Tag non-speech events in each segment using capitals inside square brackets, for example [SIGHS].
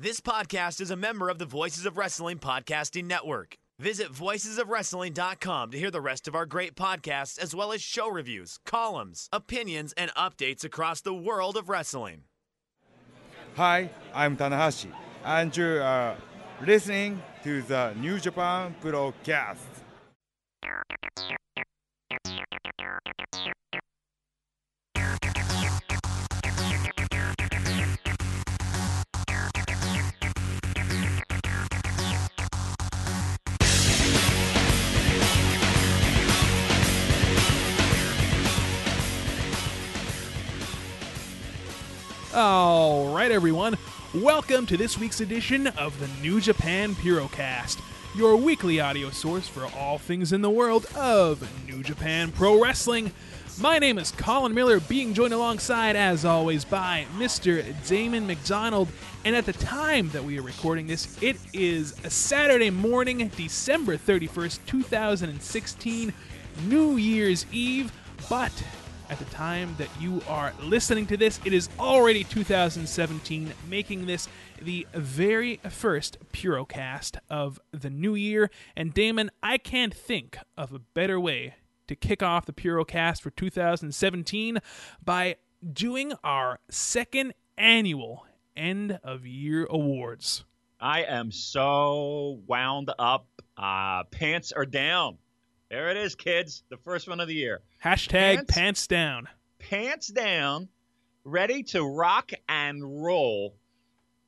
This podcast is a member of the Voices of Wrestling Podcasting Network. Visit voicesofwrestling.com to hear the rest of our great podcasts, as well as show reviews, columns, opinions, and updates across the world of wrestling. Hi, I'm Tanahashi, and you are uh, listening to the New Japan Purocast. All right, everyone. Welcome to this week's edition of the New Japan Purocast, your weekly audio source for all things in the world of New Japan Pro Wrestling. My name is Colin Miller, being joined alongside, as always, by Mr. Damon McDonald. And at the time that we are recording this, it is a Saturday morning, December 31st, 2016, New Year's Eve. But at the time that you are listening to this, it is already 2017, making this the very first Purocast of the new year. And Damon, I can't think of a better way to kick off the Purocast for 2017 by doing our second annual end of year awards. I am so wound up. Uh, pants are down. There it is, kids. The first one of the year. Hashtag Pants? pants down. Pants down, ready to rock and roll.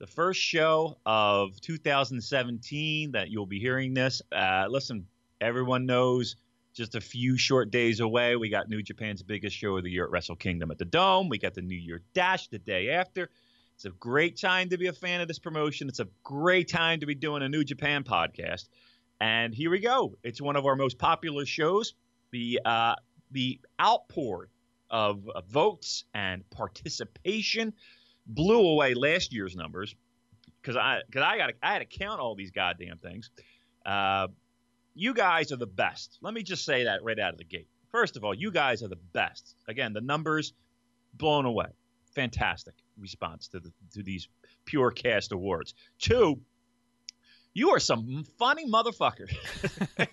The first show of 2017 that you'll be hearing this. Uh, listen, everyone knows just a few short days away. We got New Japan's biggest show of the year at Wrestle Kingdom at the Dome. We got the New Year Dash the day after. It's a great time to be a fan of this promotion. It's a great time to be doing a New Japan podcast. And here we go. It's one of our most popular shows. The uh, the outpour of votes and participation blew away last year's numbers because I because I got I had to count all these goddamn things. Uh, you guys are the best. Let me just say that right out of the gate. First of all, you guys are the best. Again, the numbers blown away. Fantastic response to the to these Purocast awards. Two, you are some funny motherfucker. [LAUGHS]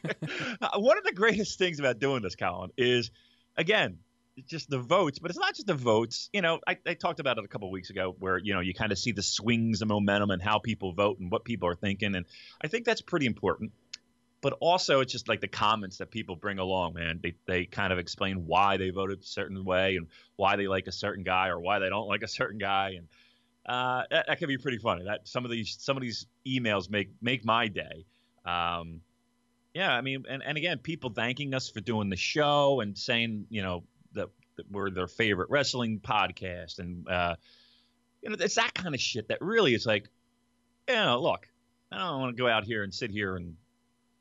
Uh, one of the greatest things about doing this, Colin, is again, it's just the votes, but it's not just the votes. You know, I, I talked about it a couple weeks ago where, you know, you kind of see the swings of momentum and how people vote and what people are thinking. And I think that's pretty important. But also, it's just like the comments that people bring along, man. They, they kind of explain why they voted a certain way and why they like a certain guy or why they don't like a certain guy. And uh, that, that can be pretty funny. That some of these some of these emails make make my day. Um, yeah, I mean, and, and again, people thanking us for doing the show and saying, you know, that, that we're their favorite wrestling podcast, and uh, you know, it's that kind of shit that really is like, you know, look, I don't want to go out here and sit here and,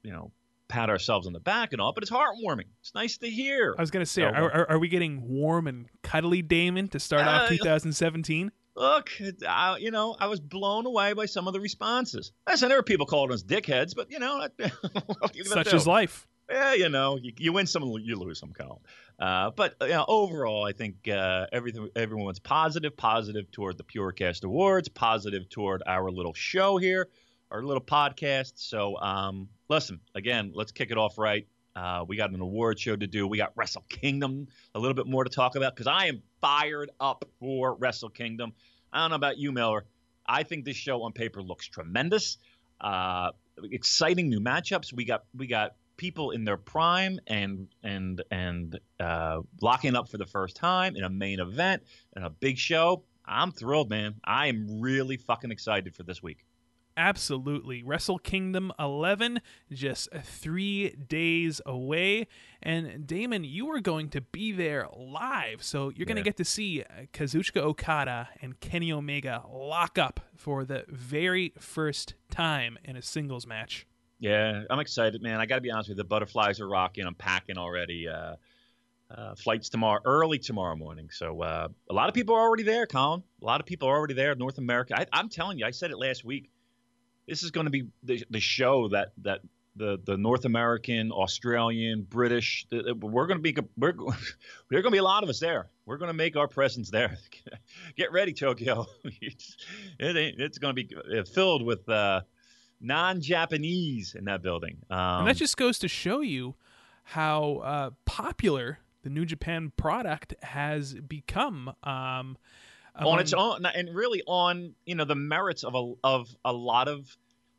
you know, pat ourselves on the back and all, but it's heartwarming. It's nice to hear. I was going to say, So, are, are, are we getting warm and cuddly, Damon, to start off Uh, 2017? Look, I, you know, I was blown away by some of the responses. Listen, there were people calling us dickheads, but you know, [LAUGHS] you Such do? is life. yeah, you know, you, you win some, you lose some, Colin. Uh, but you know, overall, I think uh, everything, everyone's positive, positive toward the Purocast Awards, positive toward our little show here, our little podcast. So, um, listen, again, let's kick it off right. Uh, we got an award show to do. We got Wrestle Kingdom, a little bit more to talk about because I am fired up for Wrestle Kingdom. I don't know about you, Miller. I think this show on paper looks tremendous. Uh, exciting new matchups. We got we got people in their prime and and and uh, locking up for the first time in a main event and a big show. I'm thrilled, man. I am really fucking excited for this week. Absolutely. Wrestle Kingdom 11, just three days away. And Damon, you are going to be there live. So you're going to get to see Kazuchika Okada and Kenny Omega lock up for the very first time in a singles match. Yeah, I'm excited, man. I got to be honest with you. The butterflies are rocking. I'm packing already. Uh, uh, flights tomorrow, early tomorrow morning. So uh, a lot of people are already there, Colin. A lot of people are already there. North America. I, I'm telling you, I said it last week. This is going to be the, the show that that the the North American, Australian, British. The, we're going to be we're [LAUGHS] there going to be a lot of us there. We're going to make our presence there. [LAUGHS] Get ready, Tokyo. [LAUGHS] it's, it's going to be uh, filled with. Uh, non-Japanese in that building. Um, and that just goes to show you how uh, popular the New Japan product has become. Um, on its own, and really on you know the merits of a of a lot of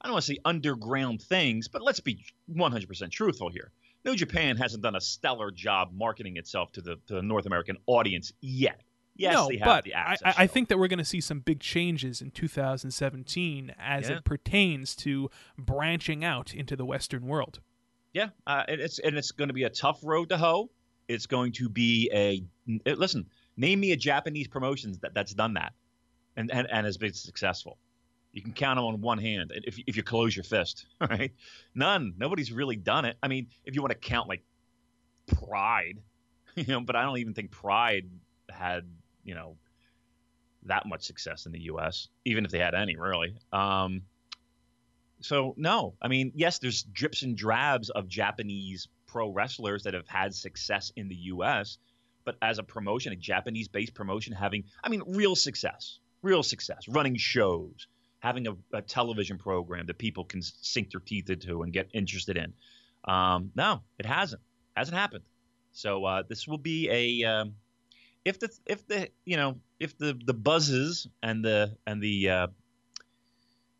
I don't want to say underground things, but let's be 100% truthful here. New Japan hasn't done a stellar job marketing itself to the to the North American audience yet. Yes, no, they have but the I, access. I- I think that we're going to see some big changes in 2017 as Yeah. it pertains to branching out into the Western world. Yeah, uh, and it's and it's going to be a tough road to hoe. It's going to be a eh, listen. Name me a Japanese promotions that, that's done that, and, and and has been successful. You can count them on one hand if if you close your fist. [LAUGHS] Right? None. Nobody's really done it. I mean, if you want to count like Pride, [LAUGHS] you know, but I don't even think Pride had you know that much success in the U.S. Even if they had any, really. Um, so no, I mean, yes, there's drips and drabs of Japanese pro wrestlers that have had success in the U.S., but as a promotion, a Japanese-based promotion, having, I mean, real success, real success, running shows, having a, a television program that people can sink their teeth into and get interested in. Um, no, it hasn't, hasn't happened. So uh, this will be a, um, if the if the you know if the the buzzes and the and the uh,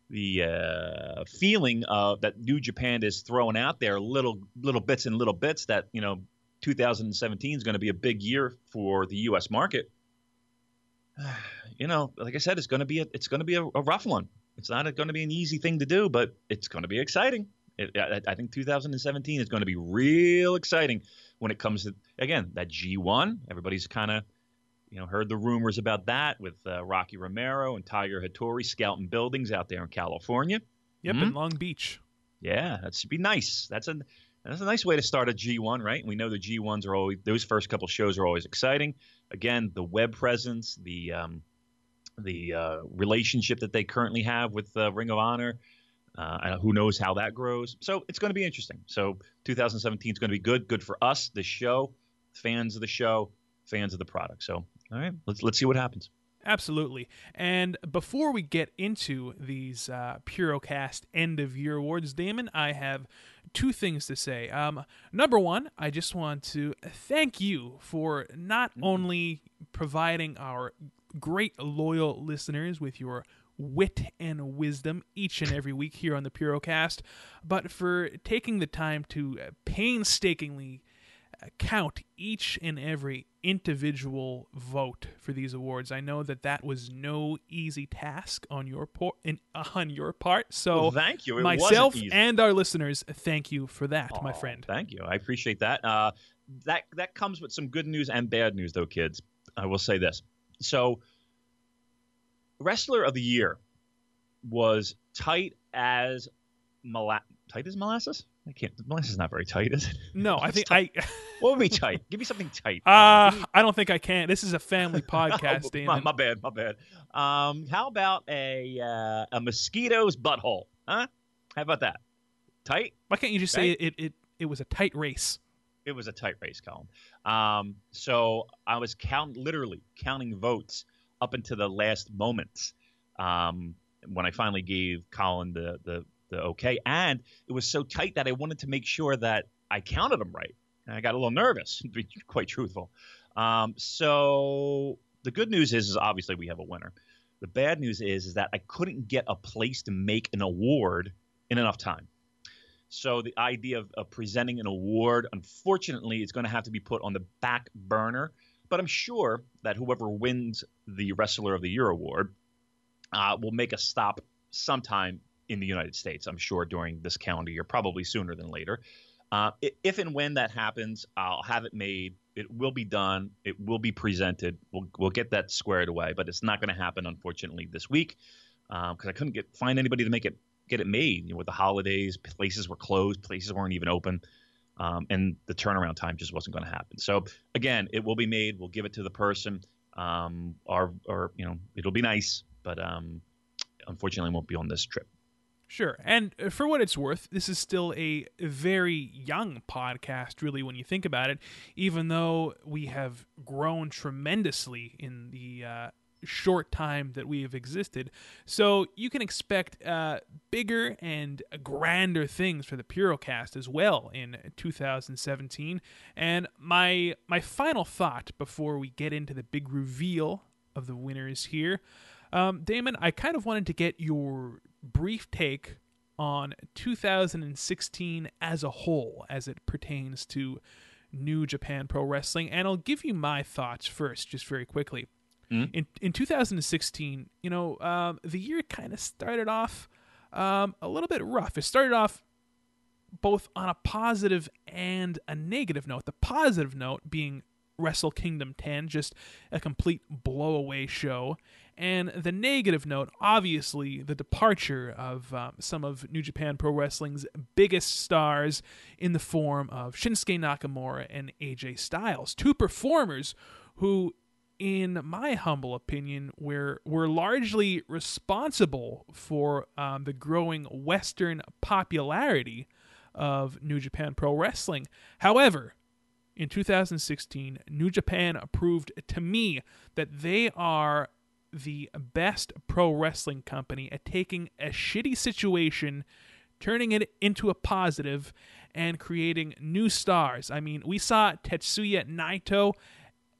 the uh, feeling of that New Japan is throwing out there, little little bits and little bits that you know, 2017 is going to be a big year for the U.S. market. [SIGHS] You know, like I said, it's going to be a, it's going to be a, a rough one. It's not going to be an easy thing to do, but it's going to be exciting. It, I, I think 2017 is going to be real exciting when it comes to again that G1. Everybody's kind of you know, heard the rumors about that with uh, Rocky Romero and Tiger Hattori scouting buildings out there in California. Yep, Mhm. in Long Beach. Yeah, that should be nice. That's a that's a nice way to start a G1, right? We know the G1s are always those first couple shows are always exciting. Again, the web presence, the um, the uh, relationship that they currently have with uh, Ring of Honor. Uh, who knows how that grows? So it's going to be interesting. So 2017 is going to be good. Good for us, the show, fans of the show, fans of the product. So all right, let's let's see what happens. Absolutely. And before we get into these uh, Purocast end of year awards, Damon, I have two things to say. Um, number one, I just want to thank you for not only providing our great loyal listeners with your wit and wisdom each and every week here on the Purocast, but for taking the time to painstakingly count each and every individual vote for these awards. I know that that was no easy task on your por- in, [LAUGHS] on your part. So Well, thank you. It myself and our listeners, thank you for that, my friend. Thank you. I appreciate that. Uh, that that comes with some good news and bad news, though, kids. I will say this. So, wrestler of the year was tight as mola- tight as molasses. I can't. The Molasses is not very tight, is it? No, [LAUGHS] I think tight? I. [LAUGHS] What would be tight? Give me something tight. Uh, I don't think I can. This is a family [LAUGHS] Oh, podcast, my, Damon. my bad. My bad. Um, how about a uh, a mosquito's butthole? Huh? How about that? Tight. Why can't you just say it, it? It was a tight race. it was a tight race, Colin. Um, so I was count literally counting votes up into the last moments um, when I finally gave Colin the, the the okay, and it was so tight that I wanted to make sure that I counted them right. And I got a little nervous, [LAUGHS] to be quite truthful. Um, so the good news is, is obviously we have a winner. The bad news is, is that I couldn't get a place to make an award in enough time. So the idea of, of presenting an award, unfortunately, is going to have to be put on the back burner. But I'm sure that whoever wins the Wrestler of the Year award uh, will make a stop sometime in the United States. I'm sure during this calendar year, probably sooner than later. Uh, if and when that happens, I'll have it made. It will be done. It will be presented. We'll we'll get that squared away, but it's not going to happen, unfortunately, this week because um, I couldn't get find anybody to make it get it made. You know, with the holidays, places were closed, places weren't even open, um, and the turnaround time just wasn't going to happen. So again, it will be made. We'll give it to the person. Um, or or you know, it'll be nice, but um, unfortunately, won't be on this trip. Sure. And uh, for what it's worth, this is still a very young podcast, really, when you think about it, even though we have grown tremendously in the uh, short time that we have existed. So you can expect uh, bigger and grander things for the Purocast as well in 2017. And my my final thought before we get into the big reveal of the winners here, um, Damon, I kind of wanted to get your brief take on 2016 as a whole as it pertains to New Japan Pro Wrestling, and I'll give you my thoughts first, just very quickly. Mm-hmm. In in 2016, you know, um, the year kind of started off um, a little bit rough. It started off both on a positive and a negative note. The positive note being Wrestle Kingdom 10, just a complete blowaway show. And the negative note, obviously, the departure of um, some of New Japan Pro Wrestling's biggest stars in the form of Shinsuke Nakamura and AJ Styles, two performers who, in my humble opinion, were were largely responsible for um, the growing Western popularity of New Japan Pro Wrestling. However, in 2016, New Japan proved to me that they are the best pro wrestling company at taking a shitty situation, turning it into a positive, and creating new stars. I mean, we saw Tetsuya Naito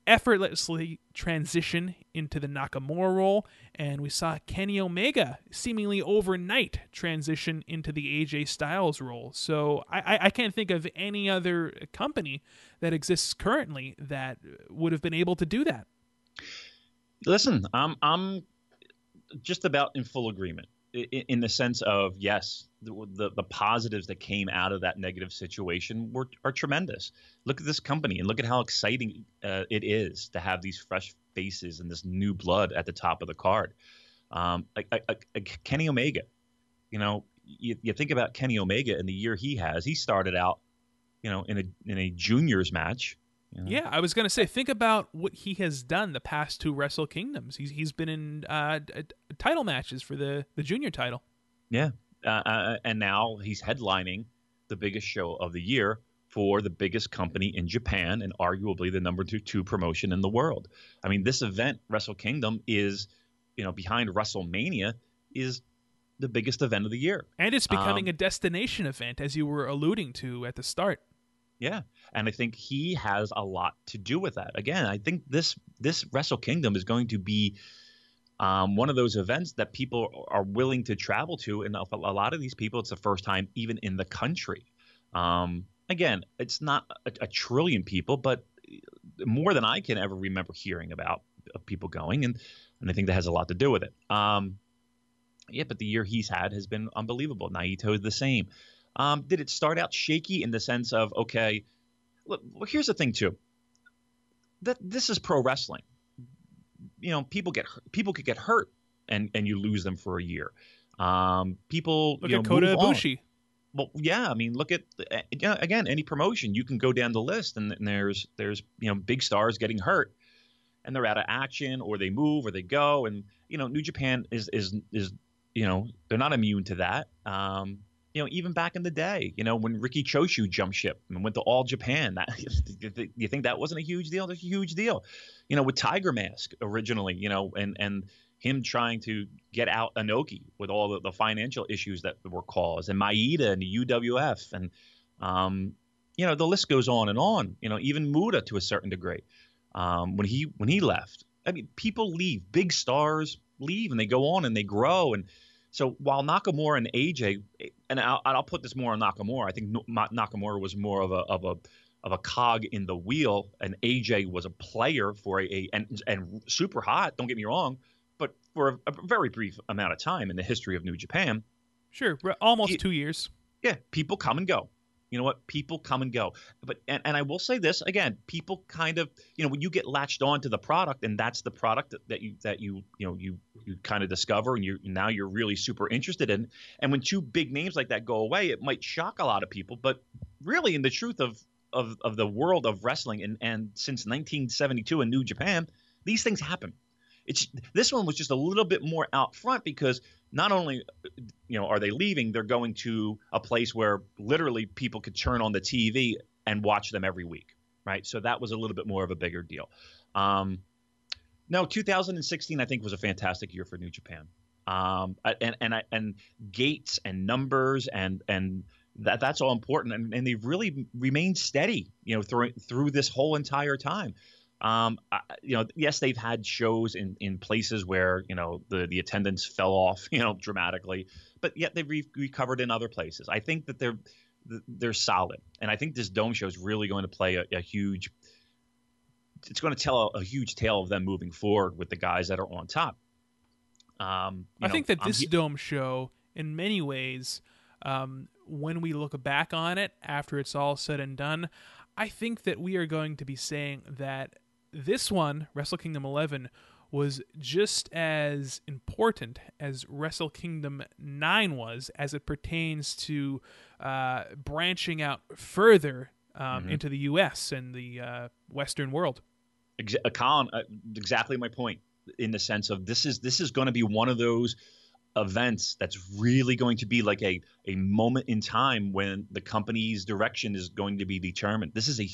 effortlessly transition into the Nakamura role, and we saw Kenny Omega seemingly overnight transition into the AJ Styles role. So I, I can't think of any other company that exists currently that would have been able to do that. Listen, I'm I'm just about in full agreement in, the sense of yes, the, the, the positives that came out of that negative situation were are tremendous. Look at this company and look at how exciting uh, it is to have these fresh faces and this new blood at the top of the card. Um, Kenny Omega, you know, you, you think about Kenny Omega and the year he has. He started out, you know, in a in a juniors match you know? Yeah, I was gonna say, think about what he has done the past two Wrestle Kingdoms. He's he's been in uh, title matches for the the junior title. Yeah, uh, uh, and now he's headlining the biggest show of the year for the biggest company in Japan and arguably the number two, two promotion in the world. I mean, this event, Wrestle Kingdom, is you know behind WrestleMania is the biggest event of the year, and it's becoming um, a destination event, as you were alluding to at the start. Yeah, and I think he has a lot to do with that. Again, I think this this Wrestle Kingdom is going to be um, one of those events that people are willing to travel to, and a lot of these people, it's the first time even in the country. Um, again, it's not a, a, trillion people, but more than I can ever remember hearing about of people going, and and I think that has a lot to do with it. Um, yeah, but the year he's had has been unbelievable. Naito is the same. Um, did it start out shaky in the sense of okay? Look, here's the thing too. That this is pro wrestling. You know, people get people could get hurt and and you lose them for a year. Um, people look you at know, Kota Ibushi. Well, yeah, I mean, look at again any promotion. You can go down the list, and, and there's there's you know big stars getting hurt, and they're out of action, or they move, or they go, and you know New Japan is is is you know they're not immune to that. Um, you know, even back in the day, you know, when Riki Choshu jumped ship and went to All Japan, that [LAUGHS] you think that wasn't a huge deal? That's a huge deal. You know, with Tiger Mask originally, you know, and and him trying to get out Inoki with all the, the financial issues that were caused, and Maeda and the UWF, and um, you know, the list goes on and on. You know, even Muto to a certain degree. Um, when he when he left, I mean, people leave, big stars leave, and they go on and they grow and so while Nakamura and AJ, and I'll, I'll put this more on Nakamura, I think Nakamura was more of a of a of a cog in the wheel, and AJ was a player for a, a and and super hot. Don't get me wrong, but for a, a, very brief amount of time in the history of New Japan. Sure, almost two years. Yeah, people come and go. You know what? People come and go. But and, and I will say this again, people kind of you know when you get latched on to the product and that's the product that, you that you you know you you kind of discover and you now you're really super interested in. And when two big names like that go away, it might shock a lot of people. But really, in the truth of of, of the world of wrestling and, and since 1972 in New Japan, these things happen. It's this one was just a little bit more out front because not only you know are they leaving, they're going to a place where literally people could turn on the TV and watch them every week, right? So that was a little bit more of a bigger deal. Um, no, 2016 I think was a fantastic year for New Japan. Um, and and and gates and numbers and and that that's all important and, and they've really remained steady you know through through this whole entire time um, I, you know, yes, they've had shows in, in places where you know the the attendance fell off, [LAUGHS] you know, dramatically, but yet they've re- recovered in other places. I think that they're they're solid, and I think this dome show is really going to play a, a huge. It's going to tell a, a, huge tale of them moving forward with the guys that are on top. Um, I know, think that this I'm, dome show, in many ways, um, when we look back on it after it's all said and done, I think that we are going to be saying that this one, Wrestle Kingdom 11, was just as important as Wrestle Kingdom 9 was as it pertains to uh, branching out further um, mm-hmm. into the U.S. and the uh, Western world. Ex- uh, Colin, uh, exactly my point in the sense of this is this is going to be one of those events that's really going to be like a, a moment in time when the company's direction is going to be determined. This is a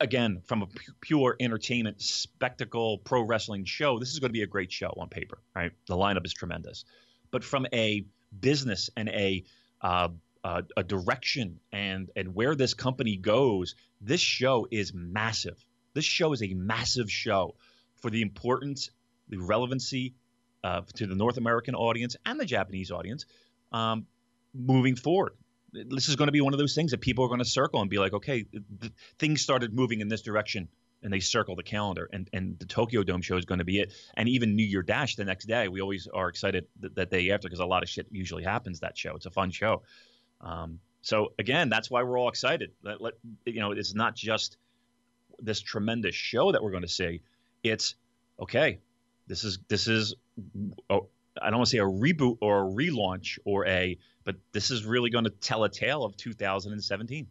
again, from a pure entertainment spectacle pro wrestling show, this is going to be a great show on paper, right? The lineup is tremendous. But from a business and a uh, uh, a direction and and where this company goes, this show is massive. This show is a massive show for the importance, the relevancy uh, to the North American audience and the Japanese audience um, moving forward this is going to be one of those things that people are going to circle and be like, okay, th- things started moving in this direction, and they circle the calendar, and and the Tokyo Dome show is going to be it, and even New Year Dash the next day. We always are excited th- that day after because a lot of shit usually happens that show. It's a fun show. Um, so again, that's why we're all excited. Let, let, you know, it's not just this tremendous show that we're going to see. It's okay. This is this is. Oh, I don't want to say a reboot or a relaunch or a but this is really going to tell a tale of 2017.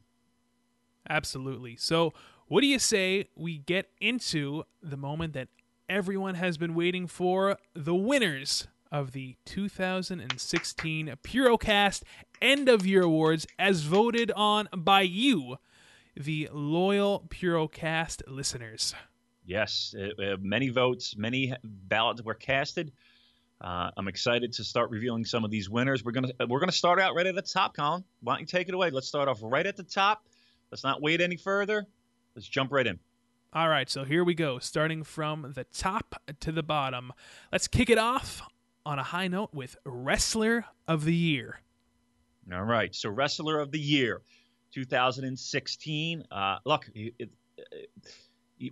Absolutely. So, what do you say we get into the moment that everyone has been waiting for the winners of the 2016 Purocast End of Year Awards as voted on by you, the loyal Purocast listeners? Yes, uh, many votes, many ballots were casted. Uh, I'm excited to start revealing some of these winners. We're gonna we're gonna start out right at the top, Colin. Why don't you take it away? Let's start off right at the top. Let's not wait any further. Let's jump right in. All right, so here we go. Starting from the top to the bottom. Let's kick it off on a high note with Wrestler of the Year. All right, so Wrestler of the Year, 2016. Uh, look, it, it,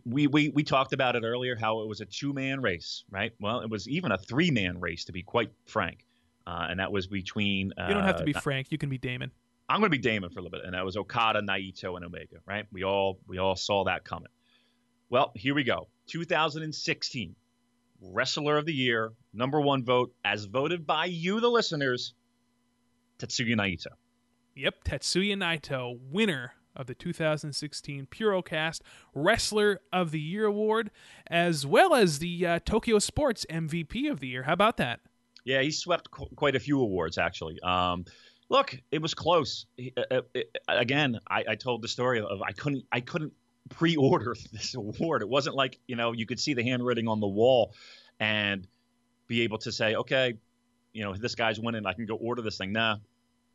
we, we we talked about it earlier how it was a two man race, right? Well, it was even a three man race to be quite frank, uh, and that was between. Uh, you don't have to be uh, frank. You can be Damon. I'm going to be Damon for a little bit, and that was Okada, Naito, and Omega, right? We all we all saw that coming. Well, here we go. 2016 Wrestler of the Year, number one vote, as voted by you, the listeners, Tetsuya Naito. Yep, Tetsuya Naito, winner of the 2016 Purocast Wrestler of the Year award, as well as the uh, Tokyo Sports MVP of the Year. How about that? Yeah, he swept qu- quite a few awards actually. Um, look, it was close. He, uh, uh it, again, I, I, told the story of I couldn't I couldn't pre-order [LAUGHS] this award. It wasn't like you know you could see the handwriting on the wall and be able to say, okay, you know this guy's winning. I can go order this thing. Nah,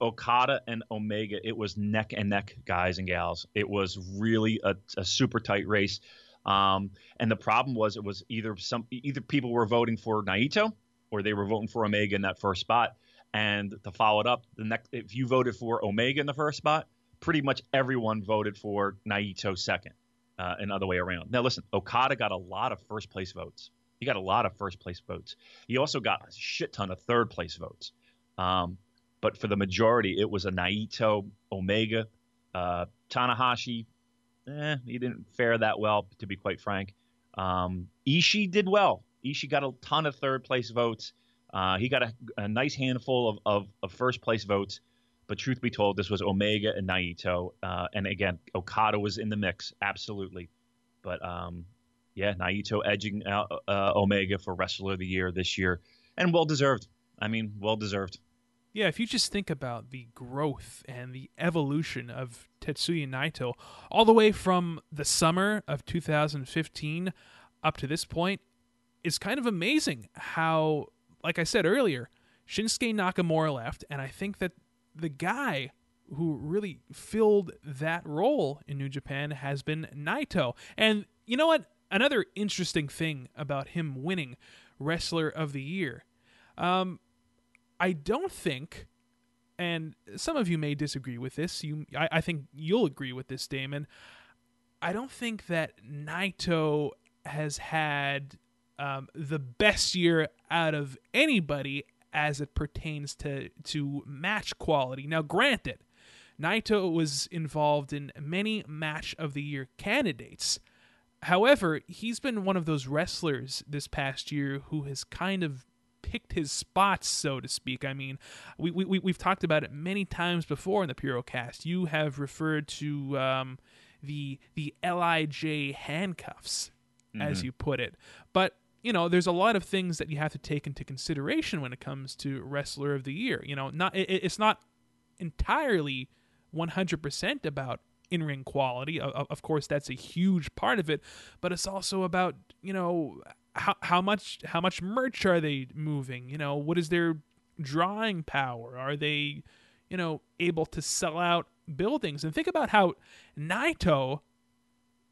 Okada and Omega, it was neck and neck, guys and gals. It was really a, a super tight race. Um, and the problem was it was either some either people were voting for Naito or they were voting for Omega in that first spot. And to follow it up, the next if you voted for Omega in the first spot, pretty much everyone voted for Naito second, uh, and other way around. Now listen, Okada got a lot of first place votes. He got a lot of first place votes. He also got a shit ton of third place votes. Um, but for the majority, it was a Naito, Omega, uh, Tanahashi. Eh, he didn't fare that well, to be quite frank. Um, Ishii did well. Ishii got a ton of third place votes. Uh, he got a, a nice handful of, of, of, first place votes. But truth be told, this was Omega and Naito. Uh, and again, Okada was in the mix, absolutely. But um, yeah, Naito edging out uh, Omega for Wrestler of the Year this year. And well deserved. I mean, well deserved. Yeah, if you just think about the growth and the evolution of Tetsuya Naito, all the way from the summer of 2015 up to this point, it's kind of amazing how, like I said earlier, Shinsuke Nakamura left, and I think that the guy who really filled that role in New Japan has been Naito. And you know what? Another interesting thing about him winning Wrestler of the Year. Um, I don't think, and some of you may disagree with this. You, I, I think you'll agree with this, Damon. I don't think that Naito has had um, the best year out of anybody as it pertains to to match quality. Now, granted, Naito was involved in many match of the year candidates. However, he's been one of those wrestlers this past year who has kind of picked his spots, so to speak. I mean, we, we, we've talked about it many times before in the Purocast. You have referred to um, the, the LIJ handcuffs, mm-hmm. as you put it. But you know, there's a lot of things that you have to take into consideration when it comes to wrestler of the year. You know, not it, it's not entirely 100% about in-ring quality. Of, of, course, that's a huge part of it, but it's also about you know how how much how much merch are they moving? You know, what is their drawing power? Are they, you know, able to sell out buildings? And think about how Naito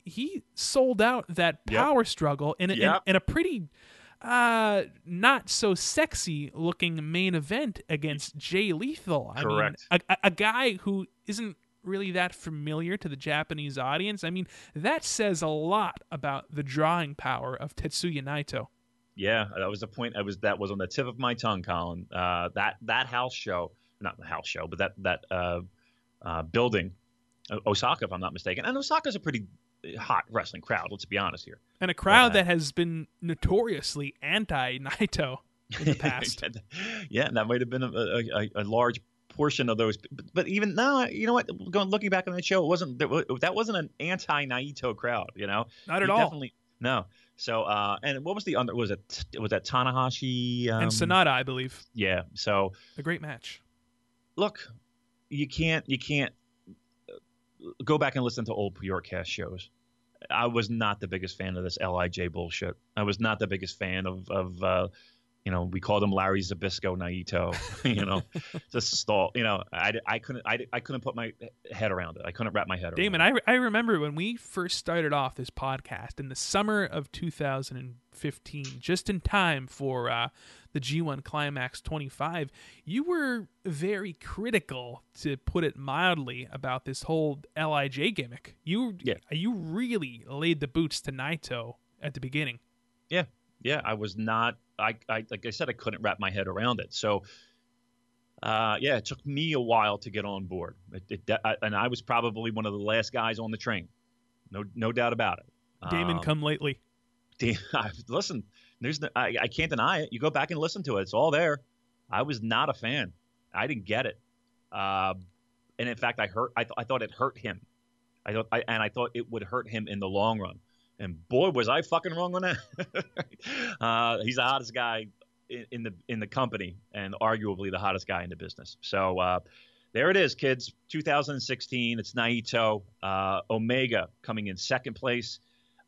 he sold out that power yep. struggle in a, yep. in, in a pretty uh not so sexy looking main event against Jay Lethal. I Correct. mean, a, a guy who isn't really that familiar to the Japanese audience. I mean, that says a lot about the drawing power of Tetsuya Naito. Yeah, that was the point. I was that was on the tip of my tongue, Colin. Uh, that that house show, not the house show, but that that uh, uh, building, Osaka, if I'm not mistaken, and Osaka's a pretty hot wrestling crowd. Let's be honest here, and a crowd that has been notoriously anti Naito in the [LAUGHS] past. yeah, and that might have been a, a, a large portion of those. But, even now, you know what? Going looking back on that show, it wasn't that wasn't an anti Naito crowd. You know, not at all. Definitely no. So uh, and what was the under? Was it was that Tanahashi um, and Sanada? I believe. Yeah. So a great match. Look, you can't you can't uh, go back and listen to old Purocast shows. I was not the biggest fan of this LIJ bullshit. I was not the biggest fan of of uh, you know, we called him Larry Zbyszko Naito. [LAUGHS] you know, [LAUGHS] just stall. You know, I, I couldn't I, I couldn't put my head around it. I couldn't wrap my head Damon, around. Damon, I, I remember when we first started off this podcast in the summer of 2015, just in time for uh, the G1 Climax 25. You were very critical, to put it mildly, about this whole LIJ gimmick. You yeah. you really laid the boots to Naito at the beginning. Yeah, yeah, I was not I, I like I said, I couldn't wrap my head around it. So, uh, yeah, it took me a while to get on board, it, it, I, and I was probably one of the last guys on the train. No, no doubt about it. Damon, um, come lately. damn [LAUGHS] listen, there's no, I, I can't deny it. You go back and listen to it; it's all there. I was not a fan. I didn't get it, uh, and in fact, I hurt. I, th- I thought it hurt him. I thought, I, and I thought it would hurt him in the long run. And boy, was I fucking wrong on that. [LAUGHS] uh, he's the hottest guy in, in, the in the company, and arguably the hottest guy in the business. So uh, there it is, kids. 2016. It's Naito, uh, Omega coming in second place,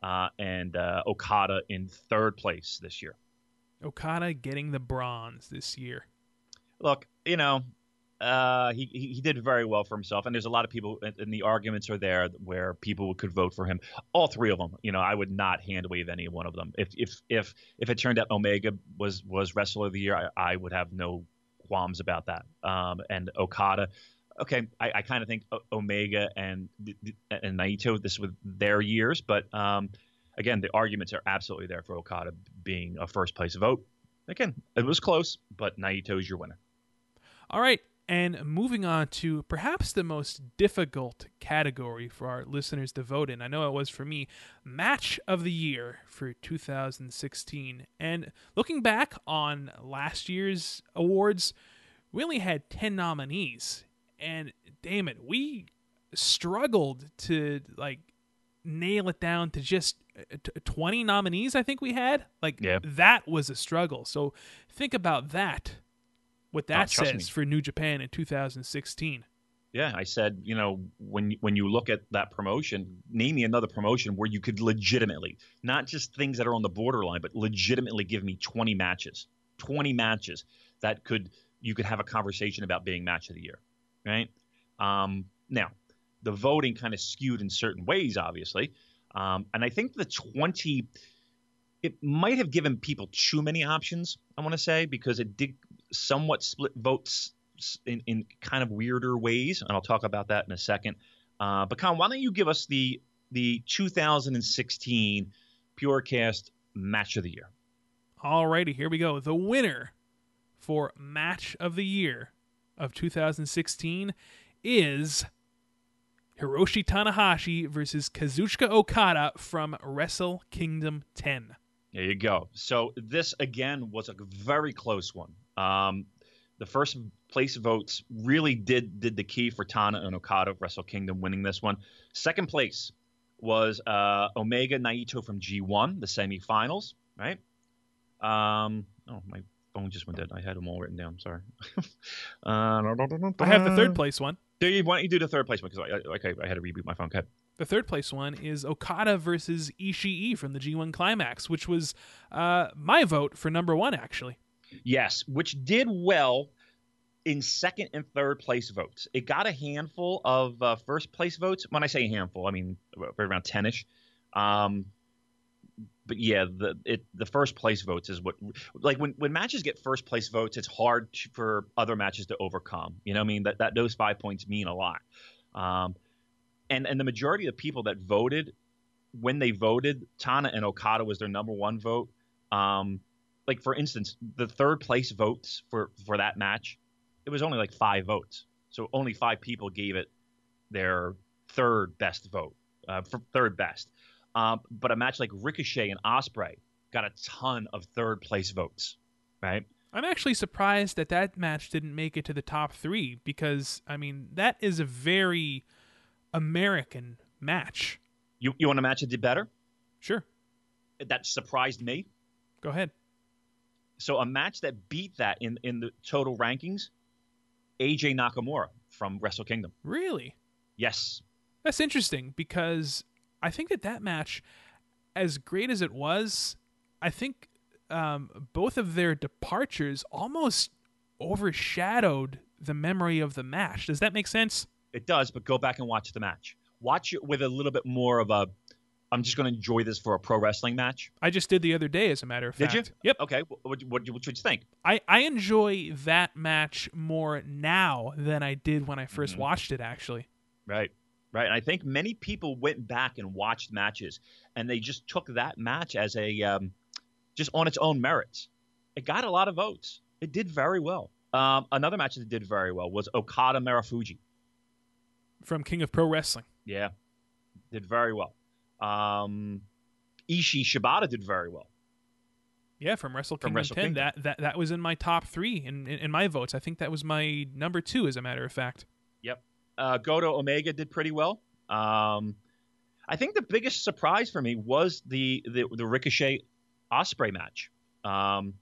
uh, and uh, Okada in third place this year. Okada getting the bronze this year. Look, you know, uh, he he did very well for himself, and there's a lot of people, and the arguments are there where people could vote for him. All three of them, you know, I would not hand wave any one of them. If if if if it turned out Omega was was wrestler of the year, I, I would have no qualms about that. Um, and Okada, okay, I, I kind of think Omega and and Naito this with their years, but um, again, the arguments are absolutely there for Okada being a first place vote. Again, it was close, but Naito is your winner. All right, and moving on to perhaps the most difficult category for our listeners to vote in. I know it was for me, match of the year for 2016. And looking back on last year's awards, we only had 10 nominees. And damn it, we struggled to like nail it down to just uh, 20 nominees I think we had. Like Yeah. that was a struggle. So think about that. What that Oh, says me. for New Japan in 2016. Yeah, I said, you know, when when you look at that promotion, name me another promotion where you could legitimately, not just things that are on the borderline, but legitimately give me 20 matches, 20 matches that could you could have a conversation about being match of the year, right? Um, now, the voting kind of skewed in certain ways, obviously, um, and I think the 20 it might have given people too many options. I want to say because it did somewhat split votes in, in kind of weirder ways, and I'll talk about that in a second. Uh, but Con, why don't you give us the the 2016 Purocast Match of the Year? Alrighty, here we go. The winner for match of the year of 2016 is Hiroshi Tanahashi versus Kazuchika Okada from Wrestle Kingdom 10. There you go. So this again was a very close one. Um, the first place votes really did did the key for Tana and Okada of Wrestle Kingdom winning this one. Second place was uh, Omega Naito from G1, the semifinals, right? Um, oh, my phone just went dead. I had them all written down. Sorry. [LAUGHS] uh, I have the third place one. There you, why don't you do the third place one? Because I, I, okay, I had to reboot my phone. Okay. The third place one is Okada versus Ishii from the G1 Climax, which was uh, my vote for number one, actually. Yes, which did well in second and third place votes. It got a handful of uh, first place votes. When I say a handful, I mean around ten ish. Um, but yeah, the it the first place votes is what like when when matches get first place votes, it's hard to, for other matches to overcome. You know, what I mean that that those five points mean a lot. Um, and and the majority of the people that voted when they voted, Tana and Okada was their number one vote. Um, like for instance, the third place votes for for that match, it was only like five votes. So only five people gave it their third best vote, uh, for third best. Um, but a match like Ricochet and Osprey got a ton of third place votes, right? I'm actually surprised that that match didn't make it to the top three because, I mean, that is a very American match. You you want a match that did better? Sure, That surprised me. go ahead. So a match that beat that in in the total rankings, AJ Nakamura from Wrestle Kingdom. Really? Yes, That's interesting because I think that that match, as great as it was, I think um, both of their departures almost overshadowed the memory of the match. Does that make sense? it does. But go back and watch the match. Watch it with a little bit more of a. I'm just going to enjoy this for a pro wrestling match. I just did the other day, as a matter of Did fact. you? Yep. Okay. What what what what you think? I, I enjoy that match more now than I did when I 1st Mhm. watched it, actually. Right. Right. And I think many people went back and watched matches, and they just took that match as a um, just on its own merits. It got a lot of votes. It did very well. Um, another match that did very well was Okada Marufuji. From King of Pro Wrestling. Yeah, did very well. Um, Ishii Shibata did very well. Yeah, from Wrestle From Kingdom Wrestle 10. Kingdom. That, that that was in my top three in, in, in my votes. I think that was my number two, as a matter of fact. Yep. Uh, Goto Omega did pretty well. Um, I think the biggest surprise for me was the the, the Ricochet Osprey match. Um,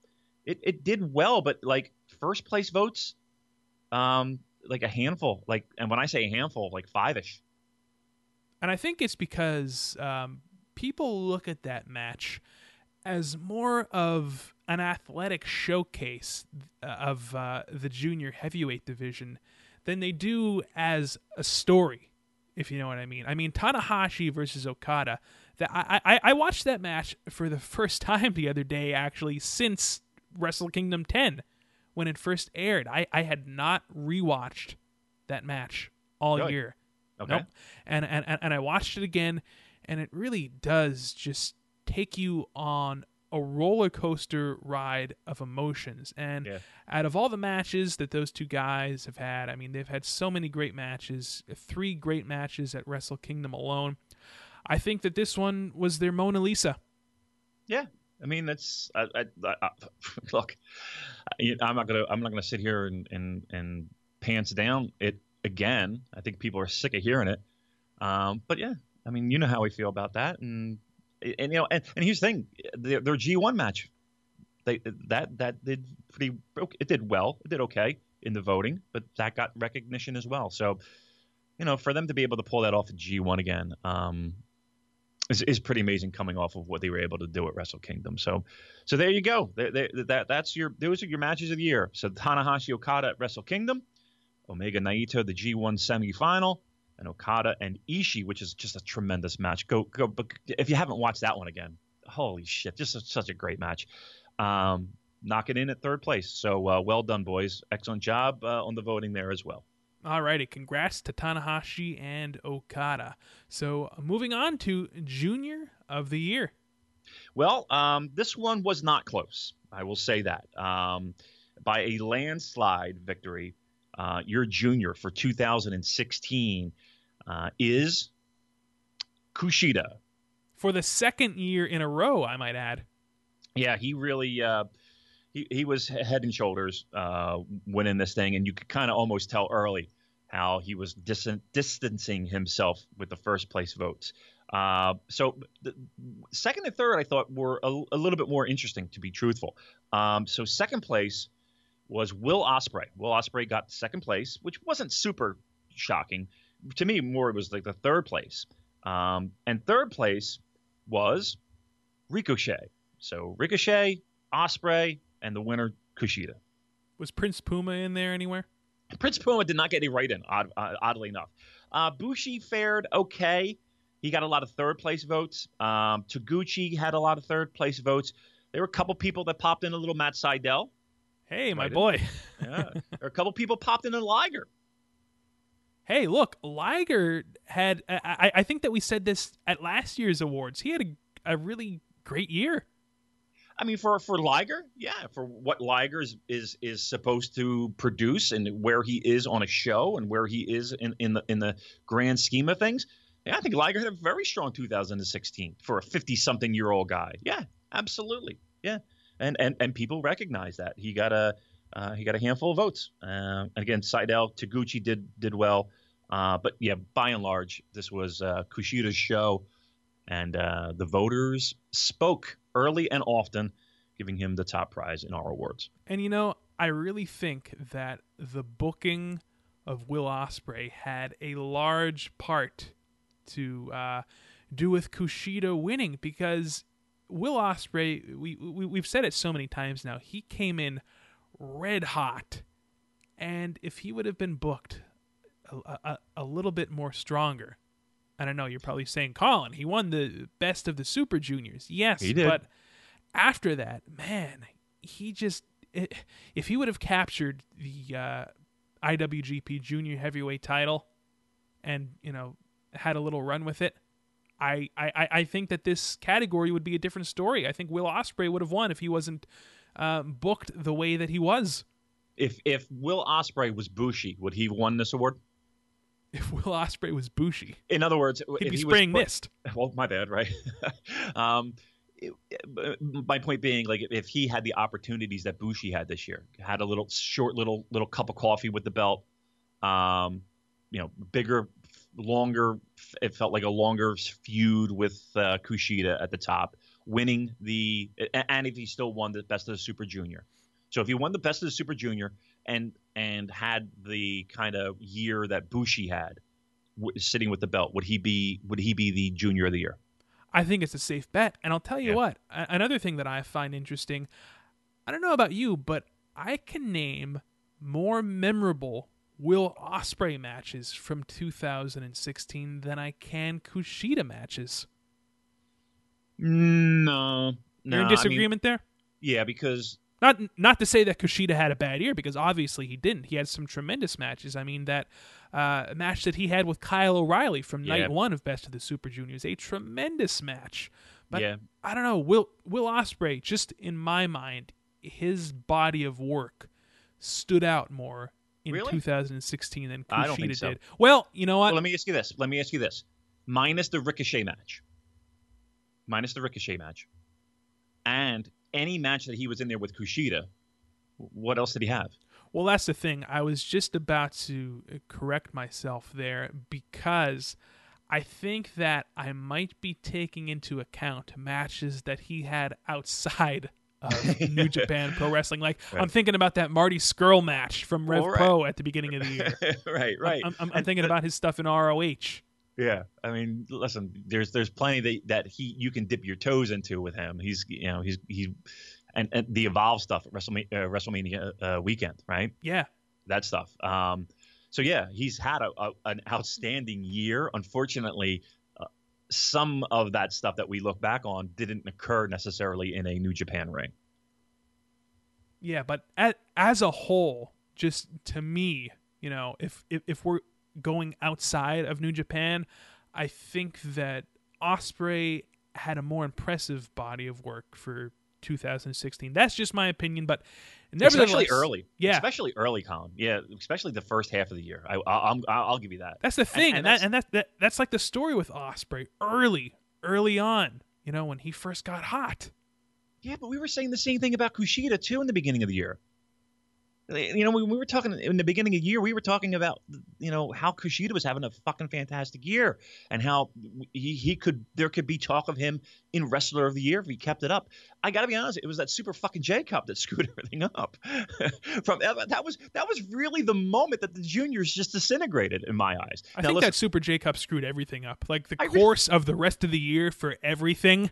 it it did well, but like first place votes, um, like a handful. Like, and when I say a handful, like five ish. And I think it's because um, people look at that match as more of an athletic showcase uh, of uh, the junior heavyweight division than they do as a story, if you know what I mean. I mean, Tanahashi versus Okada. That I, I, I watched that match for the [LAUGHS] first time the other day, actually, since Wrestle Kingdom 10 when it first aired. I, I had not rewatched that match all Really? year. Okay. Nope. And, and and I watched it again, and it really does just take you on a roller coaster ride of emotions. And Yeah. out of all the matches that those two guys have had, I mean, they've had so many great matches, three great matches at Wrestle Kingdom alone. I think that this one was their Mona Lisa. Yeah, I mean that's I, I, I, [LAUGHS] look. I'm not gonna I'm not gonna sit here and and and pants down it again. I think people are sick of hearing it. Um, but yeah, I mean you know how we feel about that, and and you know and, and here's the thing, their, their G1 match, they that that did pretty it did well, it did okay in the voting, but that got recognition as well. So you know for them to be able to pull that off at G1 again, um, is, is pretty amazing coming off of what they were able to do at Wrestle Kingdom. So, so there you go. There, there, that that's your those are your matches of the year. So Tanahashi Okada at Wrestle Kingdom, Omega Naito the G1 semifinal, and Okada and Ishii, which is just a tremendous match. Go go, but if you haven't watched that one again, holy shit, just a, such a great match. Um, knocking in at third place. So uh, well done, boys. Excellent job uh, on the voting there as well. All righty. congrats to Tanahashi and Okada. So moving on to Junior of the Year. Well, um, this one was not close. I will say that. Um, by a landslide victory, uh, your junior for 2016 uh, is Kushida. For the second year in a row, I might add. Yeah, he really uh, he he was head and shoulders uh, winning this thing, and you could kind of almost tell early how he was dis- distancing himself with the first place votes. Uh, so the second and third, I thought were a, a little bit more interesting, to be truthful. Um, so second place was Will Ospreay. Will Ospreay got second place, which wasn't super shocking to me. More it was like the third place, um, and third place was Ricochet. So Ricochet, Ospreay, and the winner Kushida. Was Prince Puma in there anywhere? Prince Puma did not get any right in, odd, uh, oddly enough. Uh, Bushi fared okay. He got a lot of third place votes. Um, Taguchi had a lot of third place votes. There were a couple people that popped in a little Matt Sydal. Hey, my boy. [LAUGHS] Yeah. were a couple people popped in a Liger. Hey, look, Liger had. I, I- I think that we said this at last year's awards. He had a, a really great year. I mean, for for Liger, yeah, for what Liger is, is is supposed to produce and where he is on a show and where he is in, in the in the grand scheme of things, yeah, I think Liger had a very strong 2016 for a 50 something year old guy. Yeah, absolutely, yeah, and and and people recognize that he got a uh, he got a handful of votes. Uh, again, Sydal Taguchi did did well, uh, but yeah, by and large, this was uh, Kushida's show and uh, the voters spoke early and often, giving him the top prize in our awards. And you know, I really think that the booking of Will Ospreay had a large part to uh, do with Kushida winning because Will Ospreay, we, we we've said it so many times now, he came in red hot, and if he would have been booked a, a, a little bit more stronger. I don't know you're probably saying, Colin, he won the best of the Super Juniors. Yes, He did. but after that, man, he just it, if he would have captured the uh, IWGP Junior Heavyweight title and you know had a little run with it, I, I I think that this category would be a different story. I think Will Ospreay would have won if he wasn't um, booked the way that he was. If if Will Ospreay was Bushi, would he have won this award? [LAUGHS] If Will Ospreay was Bushi, In other words, he'd if be he spraying was, mist. [LAUGHS] Well, my bad, right? [LAUGHS] um, it- it- my point being, like, if he had the opportunities that Bushi had this year, had a little short, little little cup of coffee with the belt, um, you know, bigger, longer. It felt like a longer feud with uh, Kushida at the top, winning the, and if he still won the best of the Super Junior. So if he won the best of the Super Junior and and had the kind of year that Bushi had, w- sitting with the belt, would he be would he be the Junior of the Year? I think it's a safe bet. And I'll tell you Yeah. what, a- another thing that I find interesting, I don't know about you, but I can name more memorable Will Ospreay matches from 2016 than I can Kushida matches. No, no. You're in I mean, disagreement there? yeah, because Not not to say that Kushida had a bad year because obviously he didn't. He had some tremendous matches. I mean that uh, match that he had with Kyle O'Reilly from night Yeah. one of Best of the Super Juniors, a tremendous match. But yeah, I don't know. Will Will Ospreay, just in my mind, his body of work stood out more in Really? 2016 than I don't Kushida think so. did. Well, you know what? Well, let me ask you this. Let me ask you this. Minus the Ricochet match. Minus the Ricochet match. And any match that he was in there with Kushida, what else did he have? Well, that's the thing. I was just about to uh, correct myself there because I think that I might be taking into account matches that he had outside of [LAUGHS] New Japan Pro Wrestling. Like I'm thinking about that Marty Scurll match from Rev right. Pro at the beginning of the year. [LAUGHS] right, right. I'm, I'm, I'm thinking about his stuff in ROH. Yeah, I mean, listen, there's there's plenty that, that he you can dip your toes into with him. He's you know he's he, and, and the evolve stuff at WrestleMania, uh, WrestleMania uh, weekend, right? Yeah. That stuff. Um, so yeah, he's had a, a, an outstanding year. Unfortunately, some of that stuff that we look back on didn't occur necessarily in a New Japan ring. Yeah, but at, as a whole, just to me, you know, if, if if we're going outside of New Japan, I think that Ospreay had a more impressive body of work for 2016. That's just my opinion, but nevertheless, especially early. Yeah. especially early, Colin. Yeah, especially the first half of the year. I, I, I'm, I'll give you that. That's the thing, and, and that that's- and that, that that's like the story with Ospreay early, early on. You know, when he first got hot. Yeah, but we were saying the same thing about Kushida too in the beginning of the year. Eh, you know, when we were talking in the beginning of the year, we were talking about you know how Kushida was having a fucking fantastic year and how he, he could there could be talk of him in wrestler of the year if he kept it up. I got to be honest, it was that super fucking J Cup that [LAUGHS] screwed everything up. [LAUGHS] From that was that was really the moment that the juniors just disintegrated in my eyes. I Now, think listen, that Super J Cup screwed everything up. Like the I course of the rest of the year for everything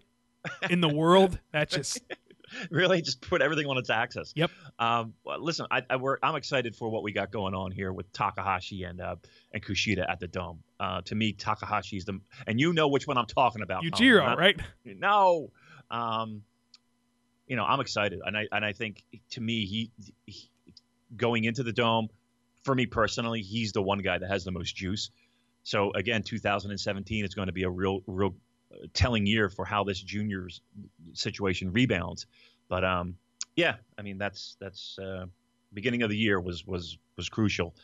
in the world, that just [LAUGHS] [LAUGHS] really just put everything on its axis. Yep. Um, well, listen, I, I we're, I'm excited for what we got going on here with Takahashi and uh, and Kushida at the Dome. Uh, to me, Takahashi's the and you know which one I'm talking about. Colin, Yujiro, not- right? No. Um, you know, I'm excited, and I and I think to me, he, he going into the Dome, for me personally, he's the one guy that has the most juice. So again, 2017 is going to be a real, real telling year for how this juniors situation rebounds. But um, yeah, I mean that's that's uh, beginning of the year was was was crucial,